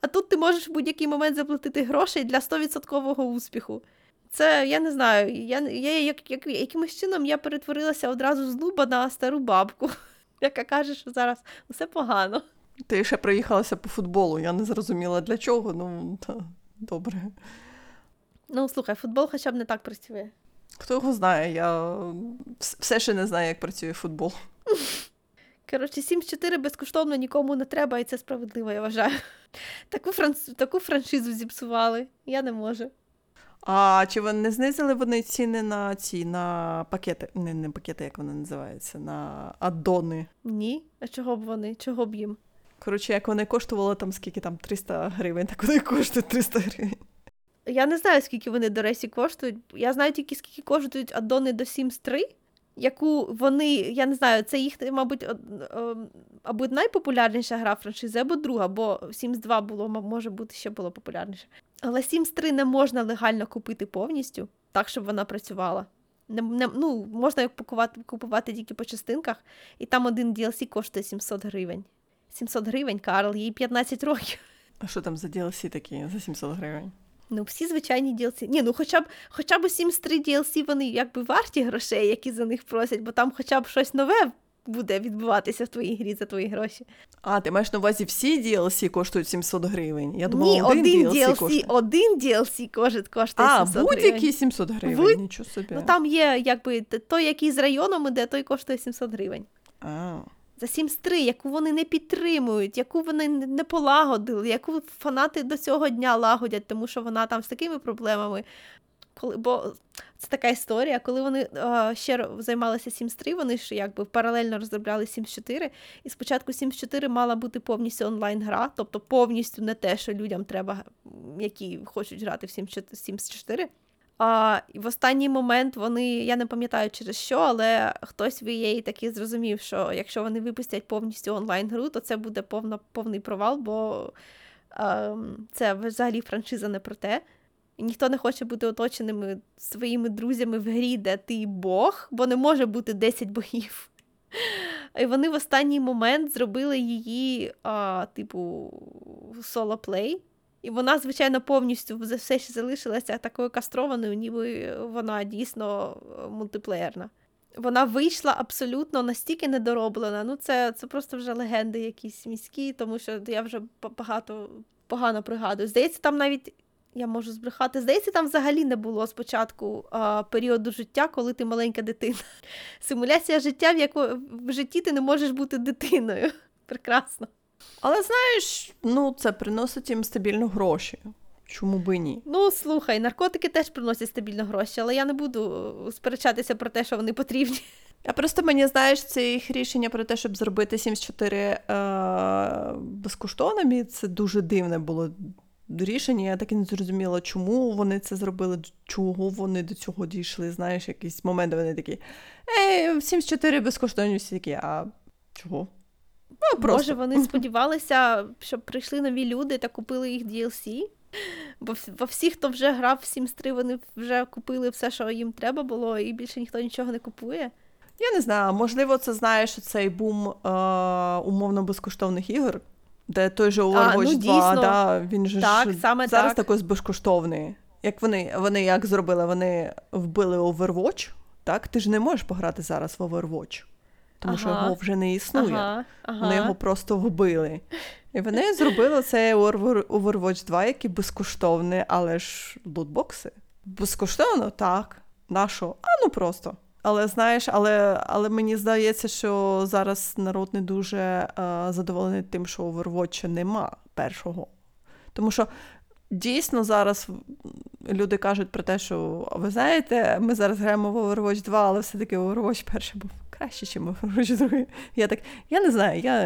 А тут ти можеш в будь-який момент заплатити грошей для 100% успіху. Це я не знаю, я, я як, як, якимось чином я перетворилася одразу з нуба на стару бабку, яка каже, що зараз все погано. Ти ще проїхалася по футболу, я не зрозуміла для чого, ну та, добре. Ну, слухай, футбол хоча б не так працює. Хто його знає, я все ще не знаю, як працює футбол. Коротше, 7-4 безкоштовно нікому не треба, і це справедливо, я вважаю. Таку франц... таку франшизу зіпсували. Я не можу. А чи вони не знизили вони ціни на ці на пакети? Не, не пакети, як вони називаються, на аддони? Ні. А чого б вони? Чого б їм? Коротше, як вони коштували там скільки там 300 гривень, так вони коштують 300 гривень. Я не знаю, скільки вони, до речі, коштують. Я знаю тільки, скільки коштують аддони до Sims 3, яку вони, я не знаю, це їх, мабуть, або найпопулярніша гра франшизи, або друга, бо Sims 2 було, може бути, ще було популярніше. Але Sims 3 не можна легально купити повністю, так, щоб вона працювала. Не, не, ну, Можна купувати, купувати тільки по частинках, і там один DLC коштує 700 гривень. 700 гривень, Карл, їй 15 років. А що там за DLC такі за 700 гривень? Ну, всі звичайні DLC. Ні, ну хоча б хоча б Sims 3 DLC вони якби варті грошей, які за них просять, бо там хоча б щось нове буде відбуватися в твоїй грі за твої гроші. А, ти маєш на увазі всі DLC коштують 700 гривень? Я думала, Ні, один, DLC, DLC, коштує. один DLC коштує а, 700 будь-які гривень. 700 гривень, Будь- нічого собі. Ну там є якби той, який з районом іде, той коштує 700 гривень. А, За Sims 3, яку вони не підтримують, яку вони не полагодили, яку фанати до цього дня лагодять, тому що вона там з такими проблемами. Коли, бо це така історія, коли вони е, ще займалися Sims 3, вони ж якби паралельно розробляли Sims 4, і спочатку Sims 4 мала бути повністю онлайн-гра, тобто повністю не те, що людям треба, які хочуть грати в Sims 4. А в останній момент вони, я не пам'ятаю через що, але хтось в EA таки зрозумів, що якщо вони випустять повністю онлайн-гру, то це буде повна, повний провал, бо а, це взагалі франшиза не про те. Ніхто не хоче бути оточеними своїми друзями в грі, де ти Бог, бо не може бути 10 богів. І вони в останній момент зробили її, а, типу, соло-плей. І вона, звичайно, повністю все ще залишилася такою кастрованою, ніби вона дійсно е, мультиплеєрна. Вона вийшла абсолютно настільки недороблена. Ну, це це просто вже легенди якісь міські, тому що я вже багато погано пригадую. Здається, там навіть Я можу збрехати. Здається, там взагалі не було спочатку а, періоду життя, коли ти маленька дитина. Симуляція життя, в яку в житті ти не можеш бути дитиною. Прекрасно. Але знаєш, ну це приносить їм стабільно гроші. Чому би ні? Ну, слухай, наркотики теж приносять стабільно гроші, але я не буду е, сперечатися про те, що вони потрібні. А просто мені знаєш, це їх рішення про те, щоб зробити Sims 4 е- безкоштовними. Це дуже дивне було рішення. Я так і не зрозуміла, чому вони це зробили, чого вони до цього дійшли. Знаєш, якісь моменти вони такі. Ей, Sims 4 безкоштовні всі такі, а чого? Ну, просто. Може, вони сподівалися, щоб прийшли нові люди та купили їх DLC. Бо бо всі, хто вже грав в Sims 3, вони вже купили все, що їм треба було, і більше ніхто нічого не купує. Я не знаю, можливо, це знаєш цей бум е, умовно безкоштовних ігор, де той же Overwatch ну, 2, дійсно. да, він же Так, ж саме зараз так. також безкоштовний. Як вони, вони як зробили? Вони вбили Overwatch, так? Ти ж не можеш пограти зараз в Overwatch, тому що його вже не існує. Ага, ага. Вони його просто вбили. І вони зробили Over- Overwatch 2, який безкоштовний, але ж лутбокси. Безкоштовно, так. На що? А ну просто. Але знаєш, але, але мені здається, що зараз народ не дуже е, задоволений тим, що Overwatch нема першого. Тому що дійсно зараз люди кажуть про те, що ви знаєте, ми зараз граємо в Overwatch 2, але все-таки Overwatch перший був краще, ніж Overwatch 2. Я так, я не знаю, я,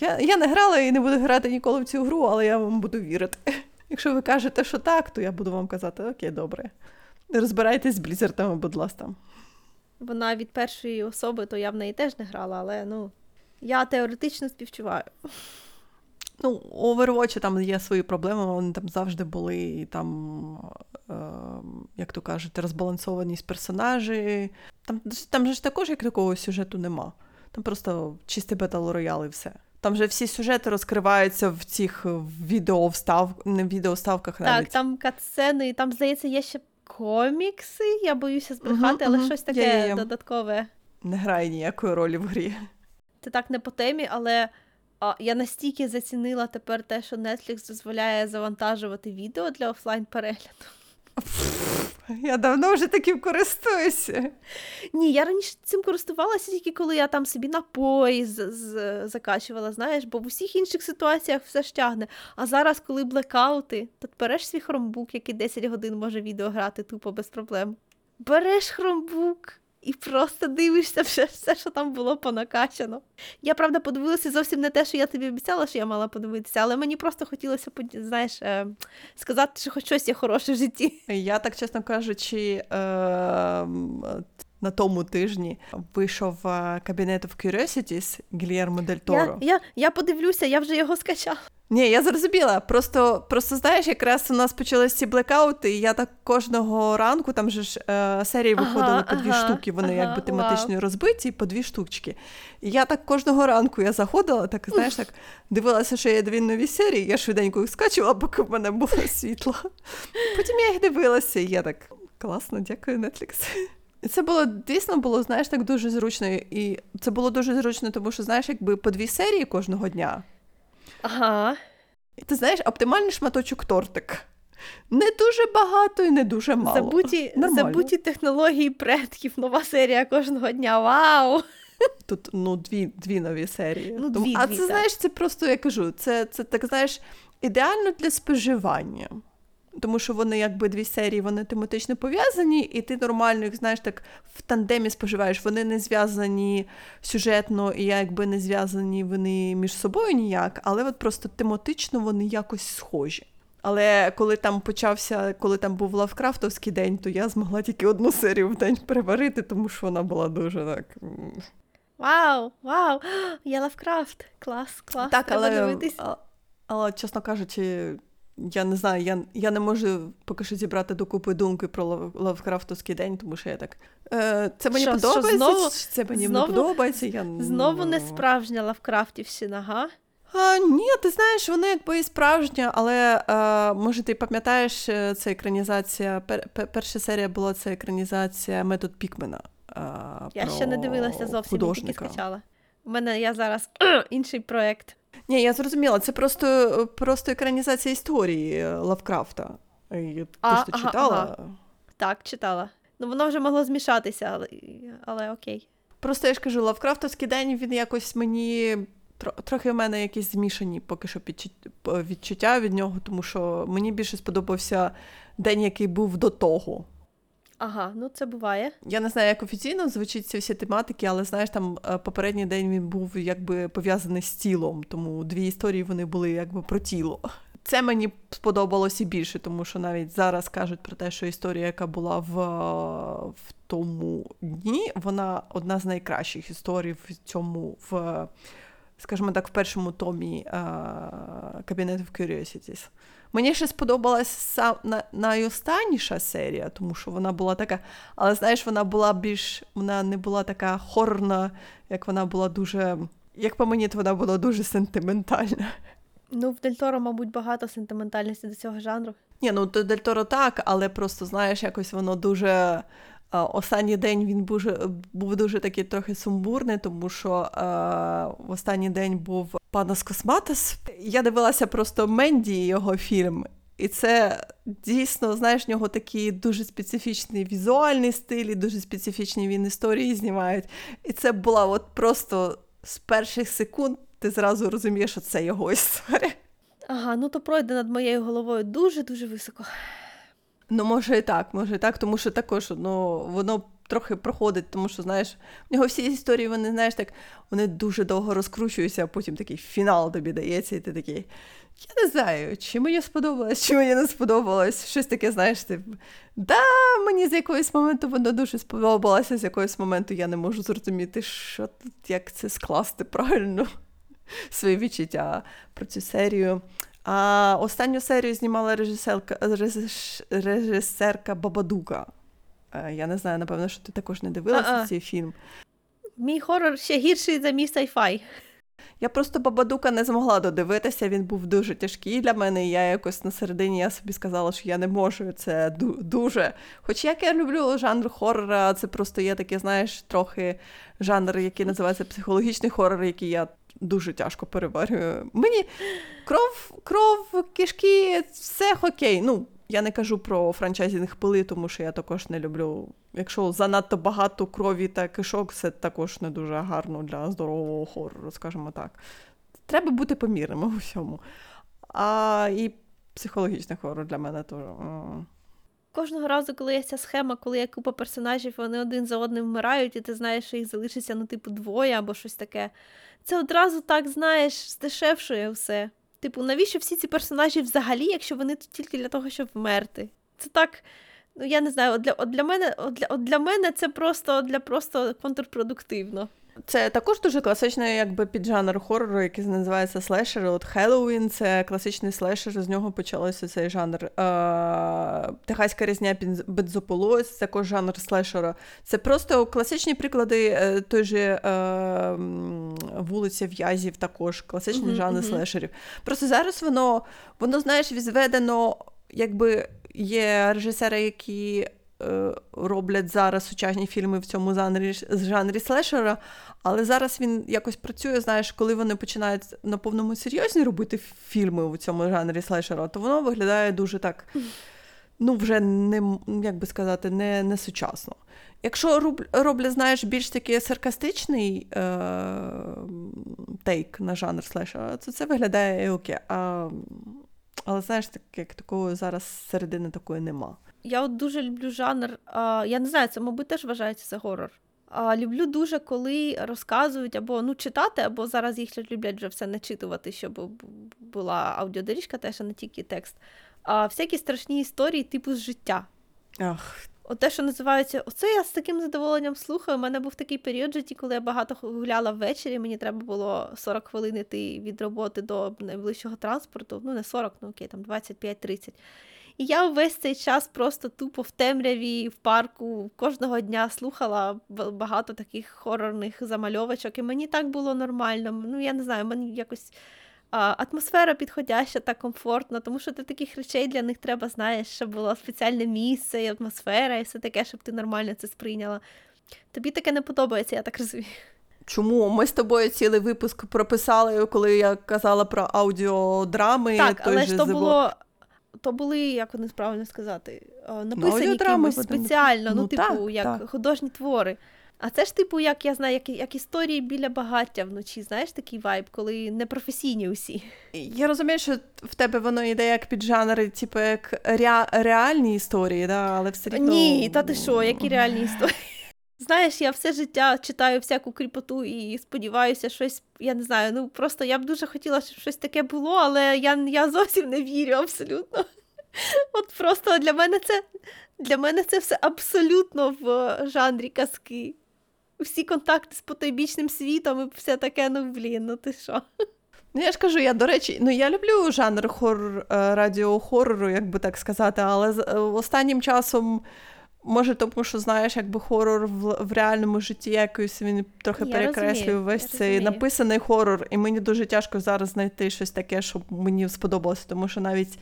я, я не грала і не буду грати ніколи в цю гру, але я вам буду вірити. Якщо ви кажете, що так, то я буду вам казати, окей, добре. Розбирайтесь з Блізертами, будь ласка. Вона від першої особи, то я в неї теж не грала, але ну. Я теоретично співчуваю. Ну, у Overwatch там є свої проблеми, вони там завжди були, і там, е, як то кажуть, розбалансованість персонажі. Там, там же ж також як такого сюжету нема. Там просто чистий бетл роял і все. Там же всі сюжети розкриваються в цих відеовстав... не відеоставках навіть. Так, там катсцени, і там, здається, є ще комікси. Я боюся збрехати, Мгм, але мгм. щось таке є, є. додаткове. Не грає ніякої ролі в грі. Це так не по темі, але я настільки зацінила тепер те, що Netflix дозволяє завантажувати відео для офлайн перегляду. Я давно вже таким користуюся. Ні, я раніше цим користувалася тільки коли я там собі напої закачувала, знаєш, бо в усіх інших ситуаціях все ж тягне. А зараз, коли блекаути, то береш свій хромбук, який 10 годин може відео грати тупо без проблем. Береш хромбук і просто дивишся все, все, що там було понакачано. Я правда подивилася зовсім не те, що я тобі обіцяла, що я мала подивитися, але мені просто хотілося знаєш, е, сказати, що хоч щось є хороше в житті. Я так чесно кажучи, е, м, на тому тижні вийшов е, Cabinet of Curiosities Гільєрмо Дель Торо. я, я подивлюся, я вже його скачала. Ні, я зрозуміла. Просто, просто знаєш, якраз у нас почалися ці блекаути, і я так кожного ранку, там же ж е, серії Ага, виходили по дві ага, штуки, вони ага, якби тематично розбиті, по дві штучки. І я так кожного ранку я заходила, так знаєш, так дивилася, що є дві нові серії, я швиденько їх скачувала, поки в мене було світло. Потім я їх дивилася, і я так класно, дякую, Netflix. Це було дійсно було, знаєш, так дуже зручно. І це було дуже зручно, тому що, знаєш, якби по дві серії кожного дня. Ага. І Ти знаєш, оптимальний шматочок тортик. Не дуже багато і не дуже мало. Забуті, Нормально. забуті технології предків, нова серія кожного дня. Вау! Тут ну, дві, дві нові серії. Ну, дві, а дві, це, так. знаєш, це просто, я кажу, це, це так, знаєш, ідеально для споживання. Тому що вони якби дві серії, вони тематично пов'язані, і ти нормально їх, знаєш, так в тандемі споживаєш. Вони не зв'язані сюжетно і якби не зв'язані вони між собою ніяк, але от просто тематично вони якось схожі. Але коли там почався, коли там був Лавкрафтовський день, то я змогла тільки одну серію в день переварити, тому що вона була дуже так. Вау! Вау! Я Лавкрафт! Клас, клас. Так, треба але, але, чесно кажучи, я не знаю, я, я не можу поки що зібрати докупи думки про Лавкрафтовський день, тому що я так. Е, це мені Що- що, подобається, знову- це мені знову- не подобається. Я... Знову не справжня Лавкрафтівщина, га? А, ні, ти знаєш, вона якби і справжня, але е, може ти пам'ятаєш, е, це екранізація. Пер, пер- перша серія була це екранізація Метод Пікмена. Е, Я про ще не дивилася зовсім, я тільки скачала. У мене я зараз інший проєкт. Ні, я зрозуміла, це просто, просто екранізація історії е, Лавкрафта. Ти А, ж то ага, читала? Так, читала. Ну, воно вже могло змішатися, але, але окей. Просто я ж кажу, Лавкрафтовський день він якось мені трохи в мене якісь змішані поки що відчуття від нього, тому що мені більше сподобався день, який був до того. Ага, ну це буває. Я не знаю, як офіційно звучить ці всі тематики, але знаєш, там е, попередній день він був якби пов'язаний з тілом, тому дві історії вони були якби про тіло. Це мені сподобалося більше, тому що навіть зараз кажуть про те, що історія, яка була в, в тому дні, вона одна з найкращих історій в цьому, в, скажімо так, в першому томі е, of Curiosities. Мені ще сподобалась сам на, найостанніша серія, тому що вона була така, але знаєш, вона була більш, вона не була така хорна, як вона була дуже. Як по мені, то вона була дуже сентиментальна. Ну, в Дель Торо, мабуть, багато сентиментальності до цього жанру. Ні, ну то Дель Торо так, але просто знаєш, якось воно дуже. А, Останній день він був, був дуже такий трохи сумбурний, тому що е, в останній день був Панос Косматос. Я дивилася просто Менді його фільм, і це дійсно, знаєш, в нього такий дуже специфічний візуальний стиль, і дуже специфічні він історії знімають. І це була от просто з перших секунд ти зразу розумієш, що це його історія. Ага, ну то пройде над моєю головою дуже-дуже високо. Ну, може і так, може і так, тому що також ну, воно трохи проходить, тому що, знаєш, в нього всі історії, вони, знаєш, так, вони дуже довго розкручуються, а потім такий фінал тобі дається, і ти такий. Я не знаю, чи мені сподобалось, чи мені не сподобалось. Щось таке, знаєш, ти. Да, мені з якогось моменту воно дуже сподобалося, з якогось моменту я не можу зрозуміти, що тут, як це скласти правильно свої відчуття про цю серію. А останню серію знімала режисерка, режисерка Бабадука. Е, Я не знаю, напевно, що ти також не дивилася А-а. цей фільм. Мій хорор ще гірший за мій sci-fi. Я просто Бабадука не змогла додивитися, він був дуже тяжкий для мене, і я якось на середині я собі сказала, що я не можу. Це дуже. Хоч як я люблю жанр хорора, це просто є таке, знаєш, трохи жанр, який називається психологічний хорор, який я дуже тяжко переварюю. Мені кров, кров, кишки, все окей. Ну, я не кажу про франчайзінг пили, тому що я також не люблю. Якщо занадто багато крові та кишок, це також не дуже гарно для здорового хорору, скажімо так. Треба бути помірним у всьому. А і психологічний хорор для мене теж. Кожного разу, коли є ця схема, коли є купа персонажів, вони один за одним вмирають, і ти знаєш, що їх залишиться, ну, типу, двоє або щось таке. Це одразу так, знаєш, здешевшує все. Типу, навіщо всі ці персонажі взагалі, якщо вони тут тільки для того, щоб вмерти? Це так. Ну, я не знаю, от для, от для мене, от для, от для мене це просто, для просто контрпродуктивно. Це також дуже класичний якби піджанр хорору, який називається слешер. От Хеллоуін це класичний слешер, з нього почався цей жанр. Е, Техаська різня під бензополос, також жанр слешера. Це просто класичні приклади е, той же е, м, вулиця В'язів, також класичний Мгм, жанр мгм. слешерів. Просто зараз воно, воно знаєш, відведено, якби є режисери, які роблять зараз сучасні фільми в цьому жанрі, жанрі слешера, але зараз він якось працює, знаєш, коли вони починають на повному серйозні робити фільми у цьому жанрі слешера, то воно виглядає дуже так, ну, вже не, як би сказати, не, не сучасно. Якщо роб- роблять, знаєш, більш такий саркастичний е- тейк на жанр слешера, то це виглядає окей. А, але знаєш, так, як такого зараз середини такої нема. Я от дуже люблю жанр. А, я не знаю, це, мабуть, теж вважається за горор. А, люблю дуже, коли розказують або ну, читати, або зараз їх люблять вже все начитувати, щоб була аудіодоріжка теж, а не тільки текст. А, всякі страшні історії, типу з життя. Ах, От те, що називається, оце я з таким задоволенням слухаю. У мене був такий період в житті, коли я багато гуляла ввечері. Мені треба було 40 хвилин йти від роботи до найближчого транспорту. Ну, не 40, ну окей, там 25-30. І я весь цей час просто тупо в темряві, в парку кожного дня слухала багато таких хорорних замальовочок, і мені так було нормально. Ну, я не знаю, мені якось а, атмосфера підходяща та комфортна, тому що ти таких речей для них треба, знаєш, щоб було спеціальне місце, і атмосфера, і все таке, щоб ти нормально це сприйняла. Тобі таке не подобається, я так розумію. Чому? Ми з тобою цілий випуск прописали, коли я казала про аудіодрами. Так, той але ж то було. То були, як вони правильно сказати, е, написані кимось спеціально, ну, ну, типу, так, як так. художні твори. А це ж, типу, як я знаю, як, як історії біля багаття вночі, знаєш, такий вайб, коли непрофесійні усі. Я розумію, що в тебе воно йде як під жанри, типу як ре... реальні історії, да? але все рівно... Ні, та ти що, які реальні історії? Знаєш, я все життя читаю всяку кріпоту і сподіваюся, щось, я не знаю, ну просто я б дуже хотіла, щоб щось таке було, але я, я зовсім не вірю абсолютно. От просто для мене це для мене це все абсолютно в жанрі казки. Всі контакти з потойбічним світом і все таке, ну блін, ну ти що? Ну, я ж кажу, я, до речі, ну я люблю жанр хоррор, е, радіохорору, як би так сказати, але е, останнім часом, може, тому що знаєш, якби хорор в, в реальному житті якось він трохи Я перекреслює розумію, весь цей розумію. написаний хорор, і мені дуже тяжко зараз знайти щось таке, щоб мені сподобалося, тому що навіть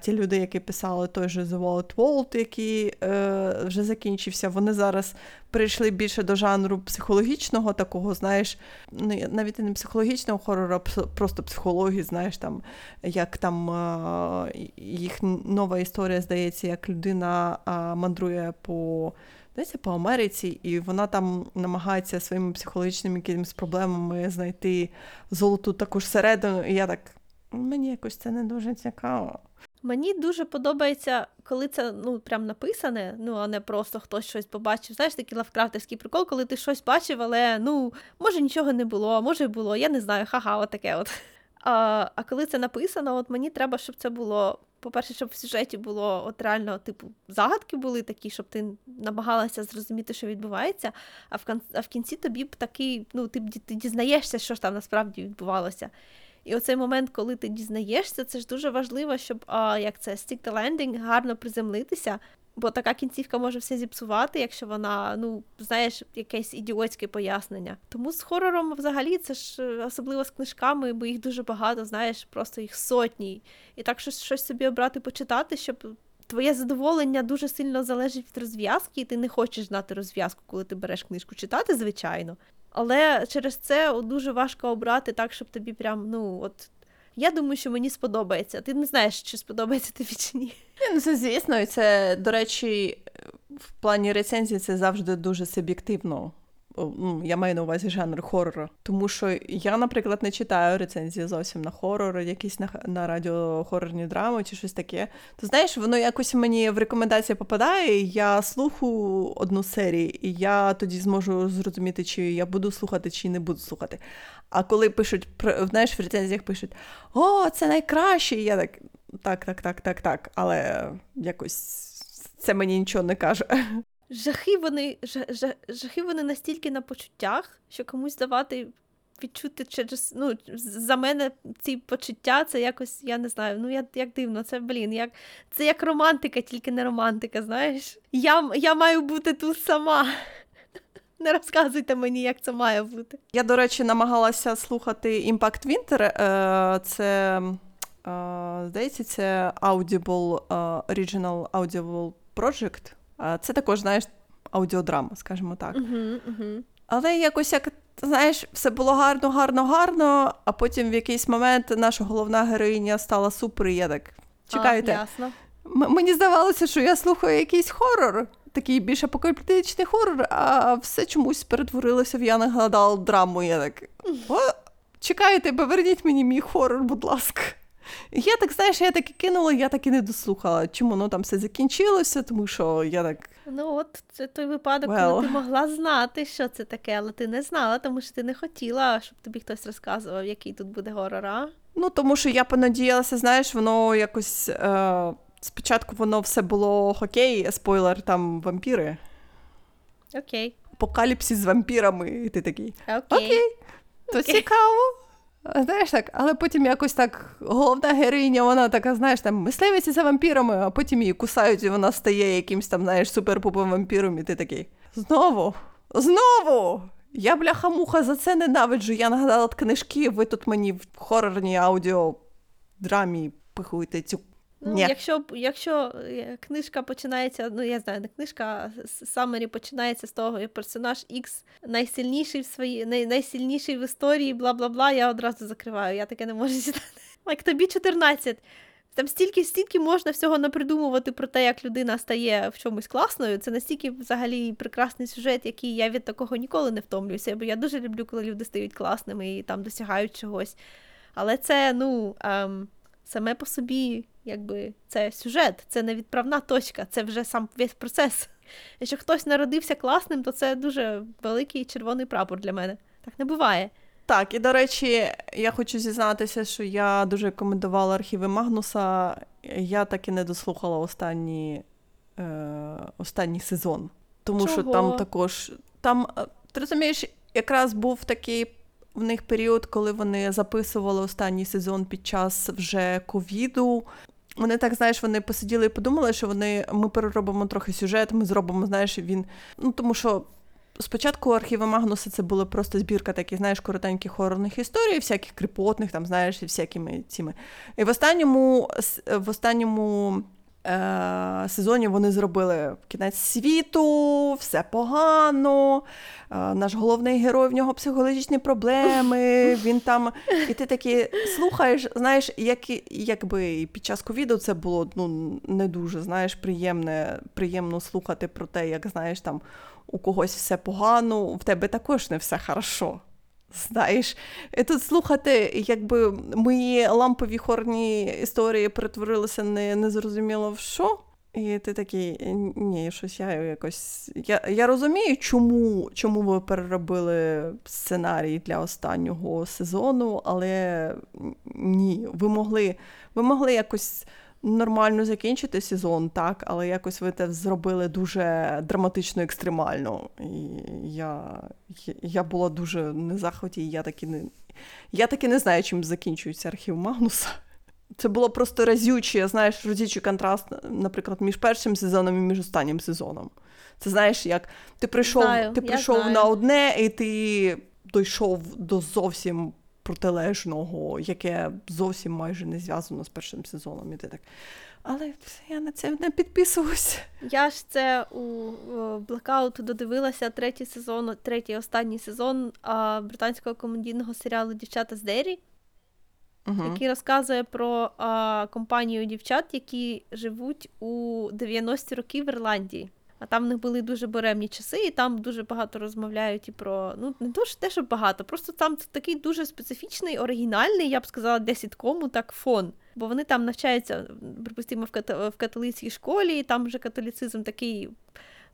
ті люди, які писали той же The Wild World, який е, вже закінчився, вони зараз прийшли більше до жанру психологічного такого, знаєш, ну, навіть не психологічного хорору, а просто психології, знаєш, там, як там е, їх нова історія, здається, як людина е, мандрує по. Здається, по Америці, і вона там намагається своїми психологічними якимись проблемами знайти золоту таку середину. І я так, мені якось це не дуже цікаво. Мені дуже подобається, коли це ну прям написане, ну а не просто хтось щось побачив. Знаєш, такий лавкрафтовський прикол, коли ти щось бачив, але ну може нічого не було, а може було, я не знаю, ха-ха, отаке от. А, а коли це написано, от мені треба, щоб це було. По-перше, щоб в сюжеті було от реально, типу, загадки були такі, щоб ти намагалася зрозуміти, що відбувається, а в, кінці тобі б такий, ну, ти, ти дізнаєшся, що ж там насправді відбувалося. І оцей момент, коли ти дізнаєшся, це ж дуже важливо, щоб а, як це stick the landing, гарно приземлитися. Бо така кінцівка може все зіпсувати, якщо вона, ну, знаєш, якесь ідіотське пояснення. Тому з хорором взагалі це ж е, особливо з книжками, бо їх дуже багато, знаєш, просто їх сотні. І так щось, щось собі обрати почитати, щоб твоє задоволення дуже сильно залежить від розв'язки, і ти не хочеш знати розв'язку, коли ти береш книжку читати, звичайно. Але через це дуже важко обрати так, щоб тобі прям, ну, от. Я думаю, що мені сподобається. Ти не знаєш, чи сподобається тобі чи ні. Ну, це звісно, і це, до речі, в плані рецензії це завжди дуже суб'єктивно. Я маю на увазі жанр хорору. Тому що я, наприклад, не читаю рецензії зовсім на хорор, якісь на, на радіохорорні драми чи щось таке. То знаєш, воно якось мені в рекомендації попадає, я слухаю одну серію, і я тоді зможу зрозуміти, чи я буду слухати, чи не буду слухати. А коли пишуть, знаєш, в рецензіях пишуть: О, це найкраще! І я так, так, так, так, так, так. Але якось це мені нічого не каже. Жахи вони, жа, жа, жахи вони настільки на почуттях, що комусь давати відчути через. Ну, за мене ці почуття, це якось, я не знаю, ну я, як дивно, це, блін, як, це як романтика, тільки не романтика, знаєш? Я, я маю бути тут сама. Не розказуйте мені, як це має бути. Я, до речі, намагалася слухати Winter. е, Це, е, здається, це Audible, е, Original Audible Project. Це також, знаєш, аудіодрама, скажімо так. Але якось як. Знаєш, все було гарно, гарно, гарно, а потім в якийсь момент наша головна героїня стала супер, і я так. Чекайте, А, ясно. М- мені здавалося, що я слухаю якийсь хорор, такий більш апокаліптичний хорор, а все чомусь перетворилося в я нагадав драму. Я так. О, чекайте, поверніть мені мій хорор, будь ласка. Я так, знаєш, я так і кинула, я так і не дослухала. Чому ну там все закінчилося, тому що я так. Ну, от це той випадок, Well. коли ти могла знати, що це таке, але ти не знала, тому що ти не хотіла, щоб тобі хтось розказував, який тут буде горор, а? Ну, тому що я понадіялася, знаєш, воно якось. Е... Спочатку воно все було окей, спойлер, там вампіри. Окей. Апокаліпсис з вампірами, і ти такий. Окей. Окей, то Окей. цікаво. Знаєш так, але потім якось так головна героїня, вона така, знаєш, там мисливиться за вампірами, а потім її кусають, і вона стає якимсь там, знаєш, суперпупом вампіром, і ти такий. Знову, знову! Я бляха-муха за це ненавиджу. Я нагадала книжки, ви тут мені в хорорній аудіо драмі пихуєте цю. Ну, якщо, якщо е, книжка починається, ну я знаю, не книжка, а Саммері починається з того, як персонаж X найсильніший в своїй, най, найсильніший в історії, бла бла бла, я одразу закриваю. Я таке не можу читати. Як тобі 14. Там стільки, стільки можна всього напридумувати про те, як людина стає в чомусь класною. Це настільки взагалі прекрасний сюжет, який я від такого ніколи не втомлююся. Бо я дуже люблю, коли люди стають класними і там досягають чогось. Але це, ну, ем, саме по собі, якби це сюжет, це не відправна точка, це вже сам весь процес. Якщо хтось народився класним, то це дуже великий червоний прапор для мене. Так не буває. Так, і до речі, я хочу зізнатися, що я дуже рекомендувала архіви Магнуса. Я так і не дослухала останні, е, останній сезон. Тому Чого? що там також. Там, е, ти розумієш, якраз був такий в них період, коли вони записували останній сезон під час вже ковіду. Вони так, знаєш, вони посиділи і подумали, що вони ми переробимо трохи сюжет, ми зробимо, знаєш, він. Ну, тому що спочатку архіви Магнуса це була просто збірка таких, знаєш, коротеньких хорорних історій, всяких кріпотних, там, знаєш, і всякими цими. І в останньому, в останньому е- сезоні вони зробили кінець світу, все погано. Е- наш головний герой в нього психологічні проблеми. Він там, і ти такі слухаєш, знаєш, як, якби під час ковіду це було ну, не дуже, знаєш, приємне, приємно слухати про те, як знаєш там у когось все погано, в тебе також не все хорошо. Знаєш, тут слухати, якби мої лампові хорні історії перетворилися не, незрозуміло в що. І ти такий, ні, щось я якось. Я, я розумію, чому, чому ви переробили сценарій для останнього сезону, але ні, ви могли, ви могли якось нормально закінчити сезон, так, але якось ви це зробили дуже драматично екстремально. І я, я була дуже не захваті, і я таки не. Я таки не знаю, чим закінчується архів Магнуса. Це було просто разюче, знаєш, разючий контраст, наприклад, між першим сезоном і між останнім сезоном. Це знаєш, як ти прийшов, Знаю, ти прийшов знаю. на одне, і ти дійшов до зовсім протилежного, яке зовсім майже не зв'язано з першим сезоном. І ти так. Але я на це не підписуюсь. Я ж це у е, Blackout додивилася третій сезон, третій останній сезон а, британського комедійного серіалу Дівчата з Дері, Угу. який розказує про а, компанію дівчат, які живуть у 90-ті роки в Ірландії. А там в них були дуже буремні часи, і там дуже багато розмовляють і про. Ну, не дуже те, що багато, просто там такий дуже специфічний, оригінальний, я б сказала, для сіткому так фон. Бо вони там навчаються, припустимо, в, ката- в католицькій школі, і там вже католіцизм такий.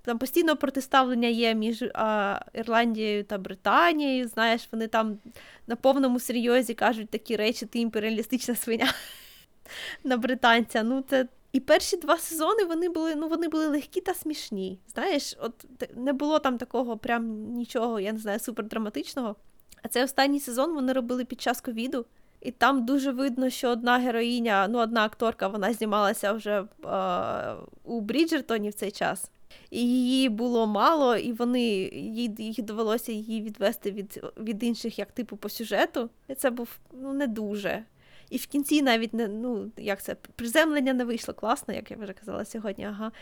Там постійно протиставлення є між а, Ірландією та Британією. Знаєш, вони там на повному серйозі кажуть такі речі, ти імперіалістична свиня на британця. Ну, це... І перші два сезони вони були, ну, вони були легкі та смішні. Знаєш, от не було там такого прям нічого, я не знаю, супердраматичного. А цей останній сезон вони робили під час ковіду. І там дуже видно, що одна героїня, ну, одна акторка, вона знімалася вже е, у Бріджертоні в цей час. І її було мало, і вони їй, їй довелося її відвести від, від інших, як типу, по сюжету. І це був ну, не дуже. І в кінці навіть не ну як це приземлення не вийшло класно, як я вже казала сьогодні. Ага.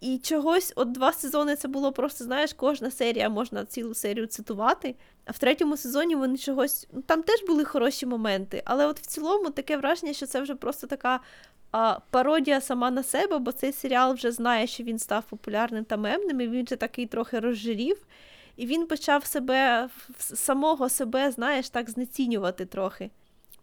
І чогось, от два сезони це було просто, знаєш, кожна серія можна цілу серію цитувати. А в третьому сезоні вони чогось. Ну там теж були хороші моменти, але от в цілому таке враження, що це вже просто така а, пародія сама на себе, бо цей серіал вже знає, що він став популярним та мемним, і він вже такий трохи розжирів. І він почав себе самого себе, знаєш, так знецінювати трохи.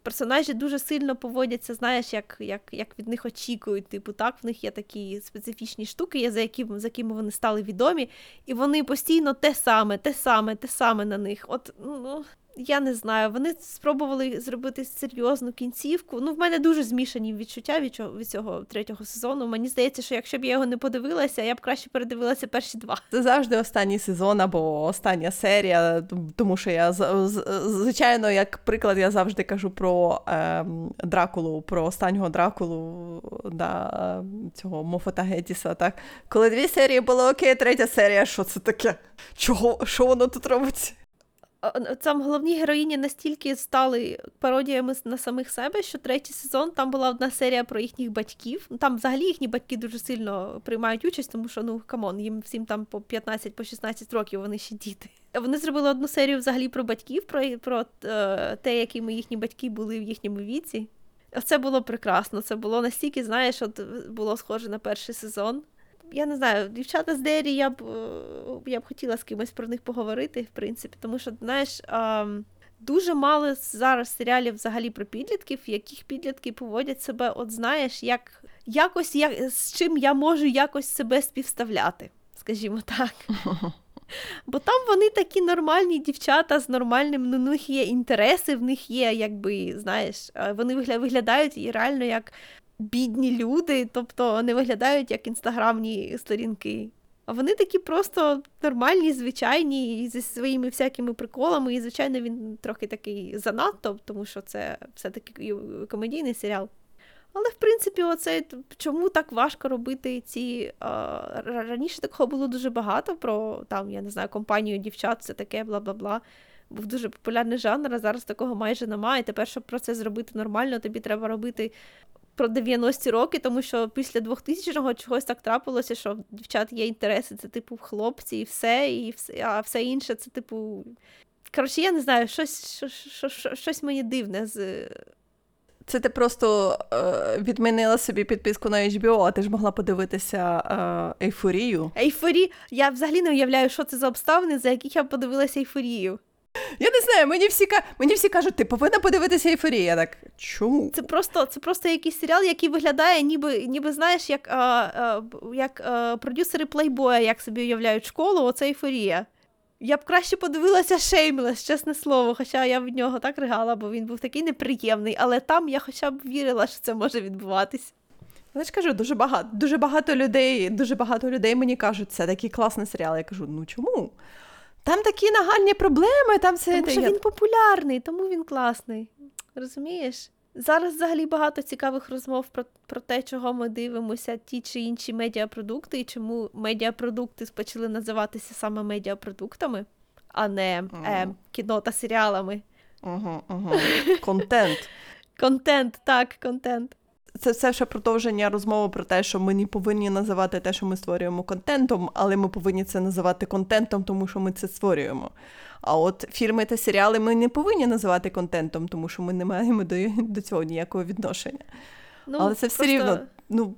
Персонажі дуже сильно поводяться, знаєш, як, як, як від них очікують. Типу, так, в них є такі специфічні штуки, за якими, за якими вони стали відомі, і вони постійно те саме, те саме, те саме на них. От, ну, я не знаю, вони спробували зробити серйозну кінцівку. Ну, в мене дуже змішані відчуття від цього, від цього третього сезону. Мені здається, що якщо б я його не подивилася, я б краще передивилася перші два. Це завжди останній сезон або остання серія, тому що я звичайно, як приклад, я завжди кажу про ем, Дракулу, про останнього Дракулу да, цього Моффата Ґейтісса. Так, коли дві серії було окей, третя серія, що це таке? Чого що воно тут робить? Там головні героїні настільки стали пародіями на самих себе, що третій сезон там була одна серія про їхніх батьків. Там взагалі їхні батьки дуже сильно приймають участь, тому що ну come on, їм всім там по 15 по 16 років вони ще діти. Вони зробили одну серію взагалі про батьків, про, про е, те, якими їхні батьки були в їхньому віці. Це було прекрасно. Це було настільки, знаєш, от було схоже на перший сезон. Я не знаю, дівчата з Дері, я б я б хотіла з кимось про них поговорити, в принципі, тому що, знаєш, дуже мало зараз серіалів взагалі про підлітків, в яких підлітки поводять себе, от знаєш, як якось як, з чим я можу якось себе співставляти, скажімо так. Бо там вони такі нормальні дівчата з нормальним, ну, у них є інтереси, в них є, якби, знаєш, вони виглядають і реально як бідні люди, тобто не виглядають як інстаграмні сторінки. А вони такі просто нормальні, звичайні, зі своїми всякими приколами. І, звичайно, він трохи такий занадто, тому що це все-таки комедійний серіал. Але, в принципі, оце чому так важко робити ці. А, раніше такого було дуже багато про там, я не знаю, компанію дівчат, все таке, бла бла бла. Був дуже популярний жанр, а зараз такого майже немає. Тепер, щоб про це зробити нормально, тобі треба робити про 90-ті роки, тому що після 2000-го чогось так трапилося, що дівчат є інтереси, це типу хлопці, і все, і все, а все інше це, типу. Коротше, я не знаю, щось, щось, щось мені дивне з. Це ти просто е, відмінила собі підписку на HBO, а ти ж могла подивитися е, ейфорію. Ейфорі. Я взагалі не уявляю, що це за обставини, за яких я подивилася ейфорію. Я не знаю, мені всі мені всі кажуть, ти повинна подивитися ейфорію. Я так чому? Це просто це просто якийсь серіал, який виглядає, ніби ніби знаєш, як а, а, як а, продюсери плейбоя, як собі уявляють школу, оце ейфорія. Я б краще подивилася Shameless, чесне слово, хоча я від нього так ригала, бо він був такий неприємний, але там я хоча б вірила, що це може відбуватись. Я ж кажу, дуже багато дуже багато людей, дуже багато людей мені кажуть, це такий класний серіал. Я кажу, ну чому? Там такі нагальні проблеми, там все. Тому що він популярний, тому він класний. Розумієш? Зараз взагалі багато цікавих розмов про про те, чого ми дивимося, ті чи інші медіапродукти, і чому медіапродукти почали називатися саме медіапродуктами, а не mm. е, кіно та серіалами. Угу, угу. Контент. Контент, так, контент. Це все ще продовження розмови про те, що ми не повинні називати те, що ми створюємо контентом, але ми повинні це називати контентом, тому що ми це створюємо. А от фільми та серіали ми не повинні називати контентом, тому що ми не маємо до до цього ніякого відношення. Ну, Але це все рівно. ну...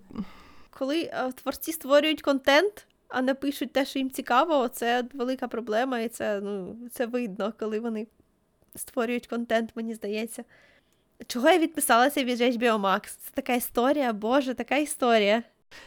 Коли творці створюють контент, а не пишуть те, що їм цікаво, це велика проблема, і це ну, це видно, коли вони створюють контент, мені здається. Чого я відписалася від HBO Max? Це така історія, Боже, така історія.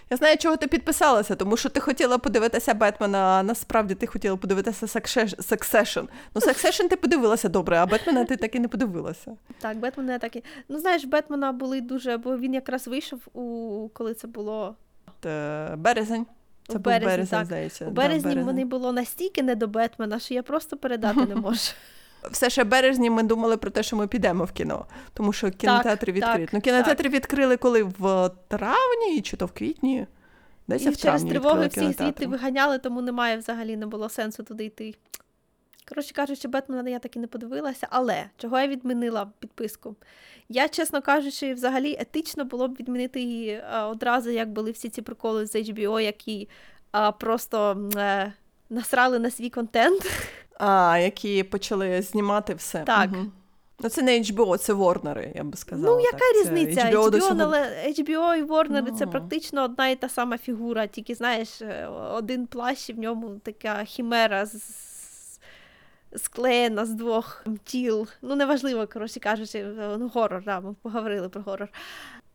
Я знаю, чого ти підписалася, тому що ти хотіла подивитися Бетмена, а насправді ти хотіла подивитися Succession. Ну, Succession ти подивилася добре, а Бетмена ти так і не подивилася. Так, Бетмена я так і. Ну, знаєш, Бетмена були дуже, бо він якраз вийшов у коли це було. Т... Березень. Це у був березень, березень, здається. У березні да, мені було настільки не до Бетмена, що я просто передати не можу все ще березні ми думали про те, що ми підемо в кіно, тому що кінотеатри відкриті. Ну, кінотеатри відкрили коли в травні чи то в квітні. Десь І в через тривоги всіх звідти виганяли, тому немає взагалі не було сенсу туди йти. Коротше кажучи, Бетмена я так і не подивилася, але чого я відмінила підписку? Я, чесно кажучи, взагалі етично було б відмінити її одразу, як були всі ці приколи з HBO, які а, просто е, насрали на свій контент. А, які почали знімати все. Так. Угу. Ну, це не HBO, це Warner, я би сказала. Ну, яка так. різниця? Це HBO, HBO, але HBO і Warner no. це практично одна і та сама фігура, тільки, знаєш, е, один плащ і в ньому така хімера з. Склеєна з двох тіл. Ну, неважливо, коротше кажучи, ну, горор, да, ми поговорили про горор.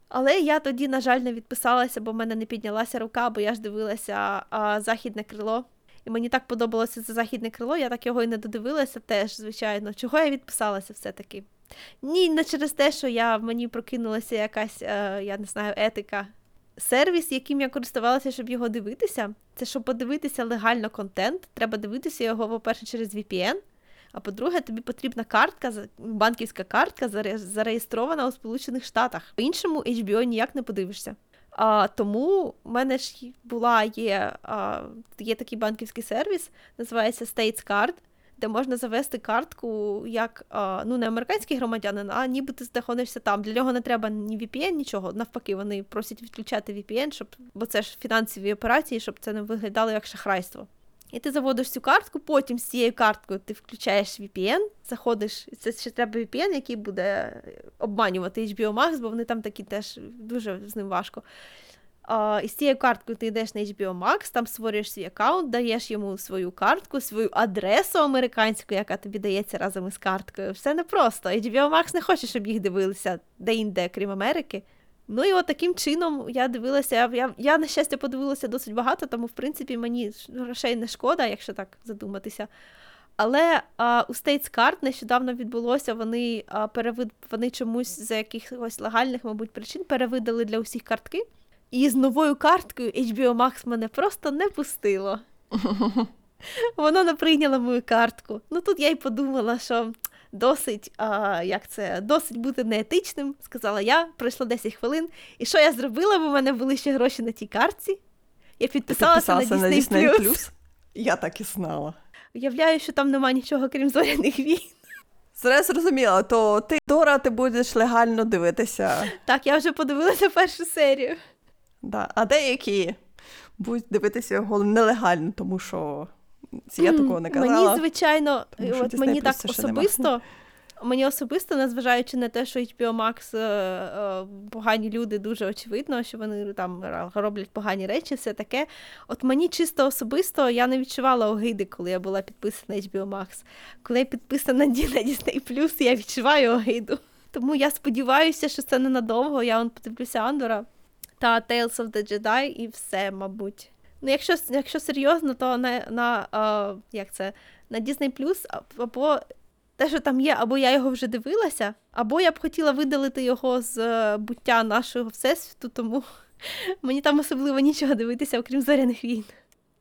Але я тоді, на жаль, не відписалася, бо в мене не піднялася рука, бо я ж дивилася а, західне крило. І мені так подобалося це західне крило, я так його і не додивилася теж, звичайно. Чого я відписалася все-таки? Ні, не через те, що я мені прокинулася якась, е, я не знаю, етика. Сервіс, яким я користувалася, щоб його дивитися, це щоб подивитися легально контент, треба дивитися його, по-перше, через VPN. А по-друге, тобі потрібна картка, банківська картка зареєстрована у Сполучених Штатах. По іншому HBO ніяк не подивишся. А, Тому в мене ж була є а, є такий банківський сервіс, називається States Card, де можна завести картку як а, ну не американський громадянин, а ніби ти знаходишся там. Для нього не треба ні VPN, нічого. Навпаки, вони просять відключати VPN, щоб, бо це ж фінансові операції, щоб це не виглядало як шахрайство. І ти заводиш цю картку, потім з цією карткою ти включаєш VPN, заходиш, це ще треба VPN, який буде обманювати HBO Max, бо вони там такі теж дуже з ним важко. А, і з цією карткою ти йдеш на HBO Max, там створюєш свій аккаунт, даєш йому свою картку, свою адресу американську, яка тобі дається разом із карткою. Все непросто. HBO Max не хоче, щоб їх дивилися де-інде, крім Америки. Ну і от таким чином я дивилася. Я, я, я, на щастя, подивилася досить багато, тому, в принципі, мені грошей не шкода, якщо так задуматися. Але а, у States Card нещодавно відбулося, вони а, перевид... вони чомусь за якихось легальних, мабуть, причин перевидали для усіх картки. І з новою карткою HBO Max мене просто не пустило. Воно не прийняло мою картку. Ну тут я й подумала, що досить, а, як це, досить бути неетичним, сказала я, пройшло 10 хвилин. І що я зробила? Бо в мене були ще гроші на тій картці. Я підписалася, на Disney+. Disney+. Plus. Я так і знала. Уявляю, що там нема нічого, крім зоряних війн. Зараз зрозуміла, то ти Дора, ти будеш легально дивитися. Так, я вже подивилася першу серію. Да. А деякі будуть дивитися його нелегально, тому що я такого не казала. Мені, звичайно, Тому от мені так нема. особисто. Мені особисто, незважаючи на те, що HBO Max е, е, погані люди, дуже очевидно, що вони там роблять погані речі, все таке. От мені чисто особисто я не відчувала огиди, коли я була підписана на HBO Max. Коли я підписана на Disney я відчуваю огиду. Тому я сподіваюся, що це ненадовго. Я вон подивлюся Андора та Tales of the Jedi і все, мабуть. Ну, якщо, якщо серйозно, то на, на а, як це, на Disney Plus або те, що там є, або я його вже дивилася, або я б хотіла видалити його з е, буття нашого всесвіту, тому мені там особливо нічого дивитися, окрім зоряних війн.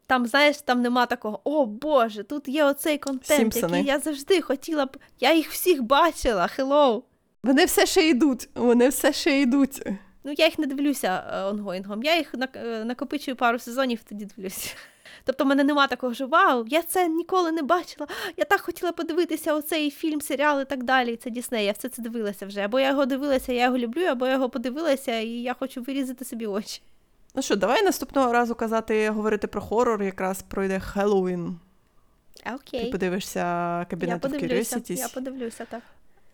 Там, знаєш, там нема такого, о Боже, тут є оцей контент, Сімпсони. який я завжди хотіла б. Я їх всіх бачила, hello. Вони все ще йдуть, вони все ще йдуть. Ну, я їх не дивлюся е, ongoing ом. Я їх е, накопичую пару сезонів, тоді дивлюся. Тобто, в мене нема такого, що вау, я це ніколи не бачила. Я так хотіла подивитися оцей фільм, серіал і так далі. Це Дісней, я все це дивилася вже. Або я його дивилася, я його люблю, або я його подивилася, і я хочу вирізати собі очі. Ну що, давай наступного разу казати, говорити про хорор, якраз пройде Хеллоуін. Ти подивишся Кабінет подивлюся, Curiosities. я подивлюся, так.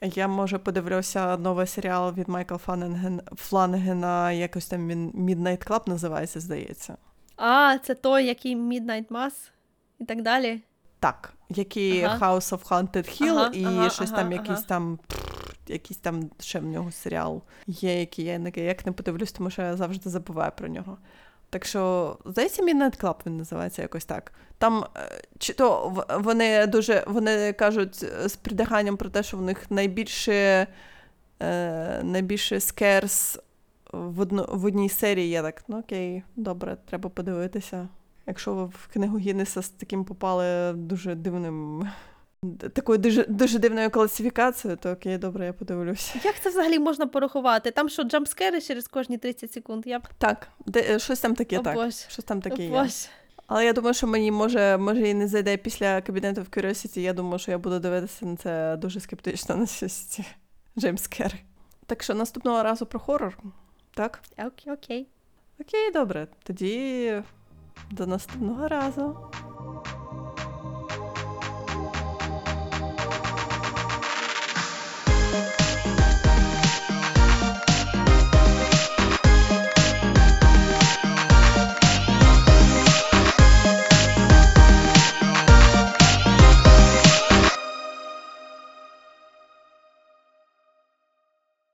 Я, може, подивлюся новий серіал від Майкла Фланеген... Фланегена, якось там він Midnight Club називається, здається. А, це той, який Midnight Mass і так далі. Так, який Ага. House of Haunted Hill Ага, і ага, щось ага, там, якийсь там. Якийсь там ще в нього серіал є, який я не- як не подивлюсь, тому що я завжди забуваю про нього. Так що, здається, Midnight Club він називається якось так. Там е, чи то вони дуже вони кажуть з придиганням про те, що в них найбільше, е, найбільше скерс в, одно, в одній серії. Я так, ну окей, добре, треба подивитися. Якщо ви в книгу Гіннеса з таким попали дуже дивним. Такою дуже, дуже дивною класифікацією, то окей, добре, я подивлюся. Як це взагалі можна порахувати? Там що, джампскери через кожні 30 секунд? Я б Так, де, е, щось там таке, О, так. Боже. Щось там таке О, є. Боже. Але я думаю, що мені може, може і не зайде після кабінету в Curiosity. Я думаю, що я буду дивитися на це дуже скептично на ці джеймскери. Так що наступного разу про хорор, так? Окей, окей. Окей, добре. Тоді до наступного разу.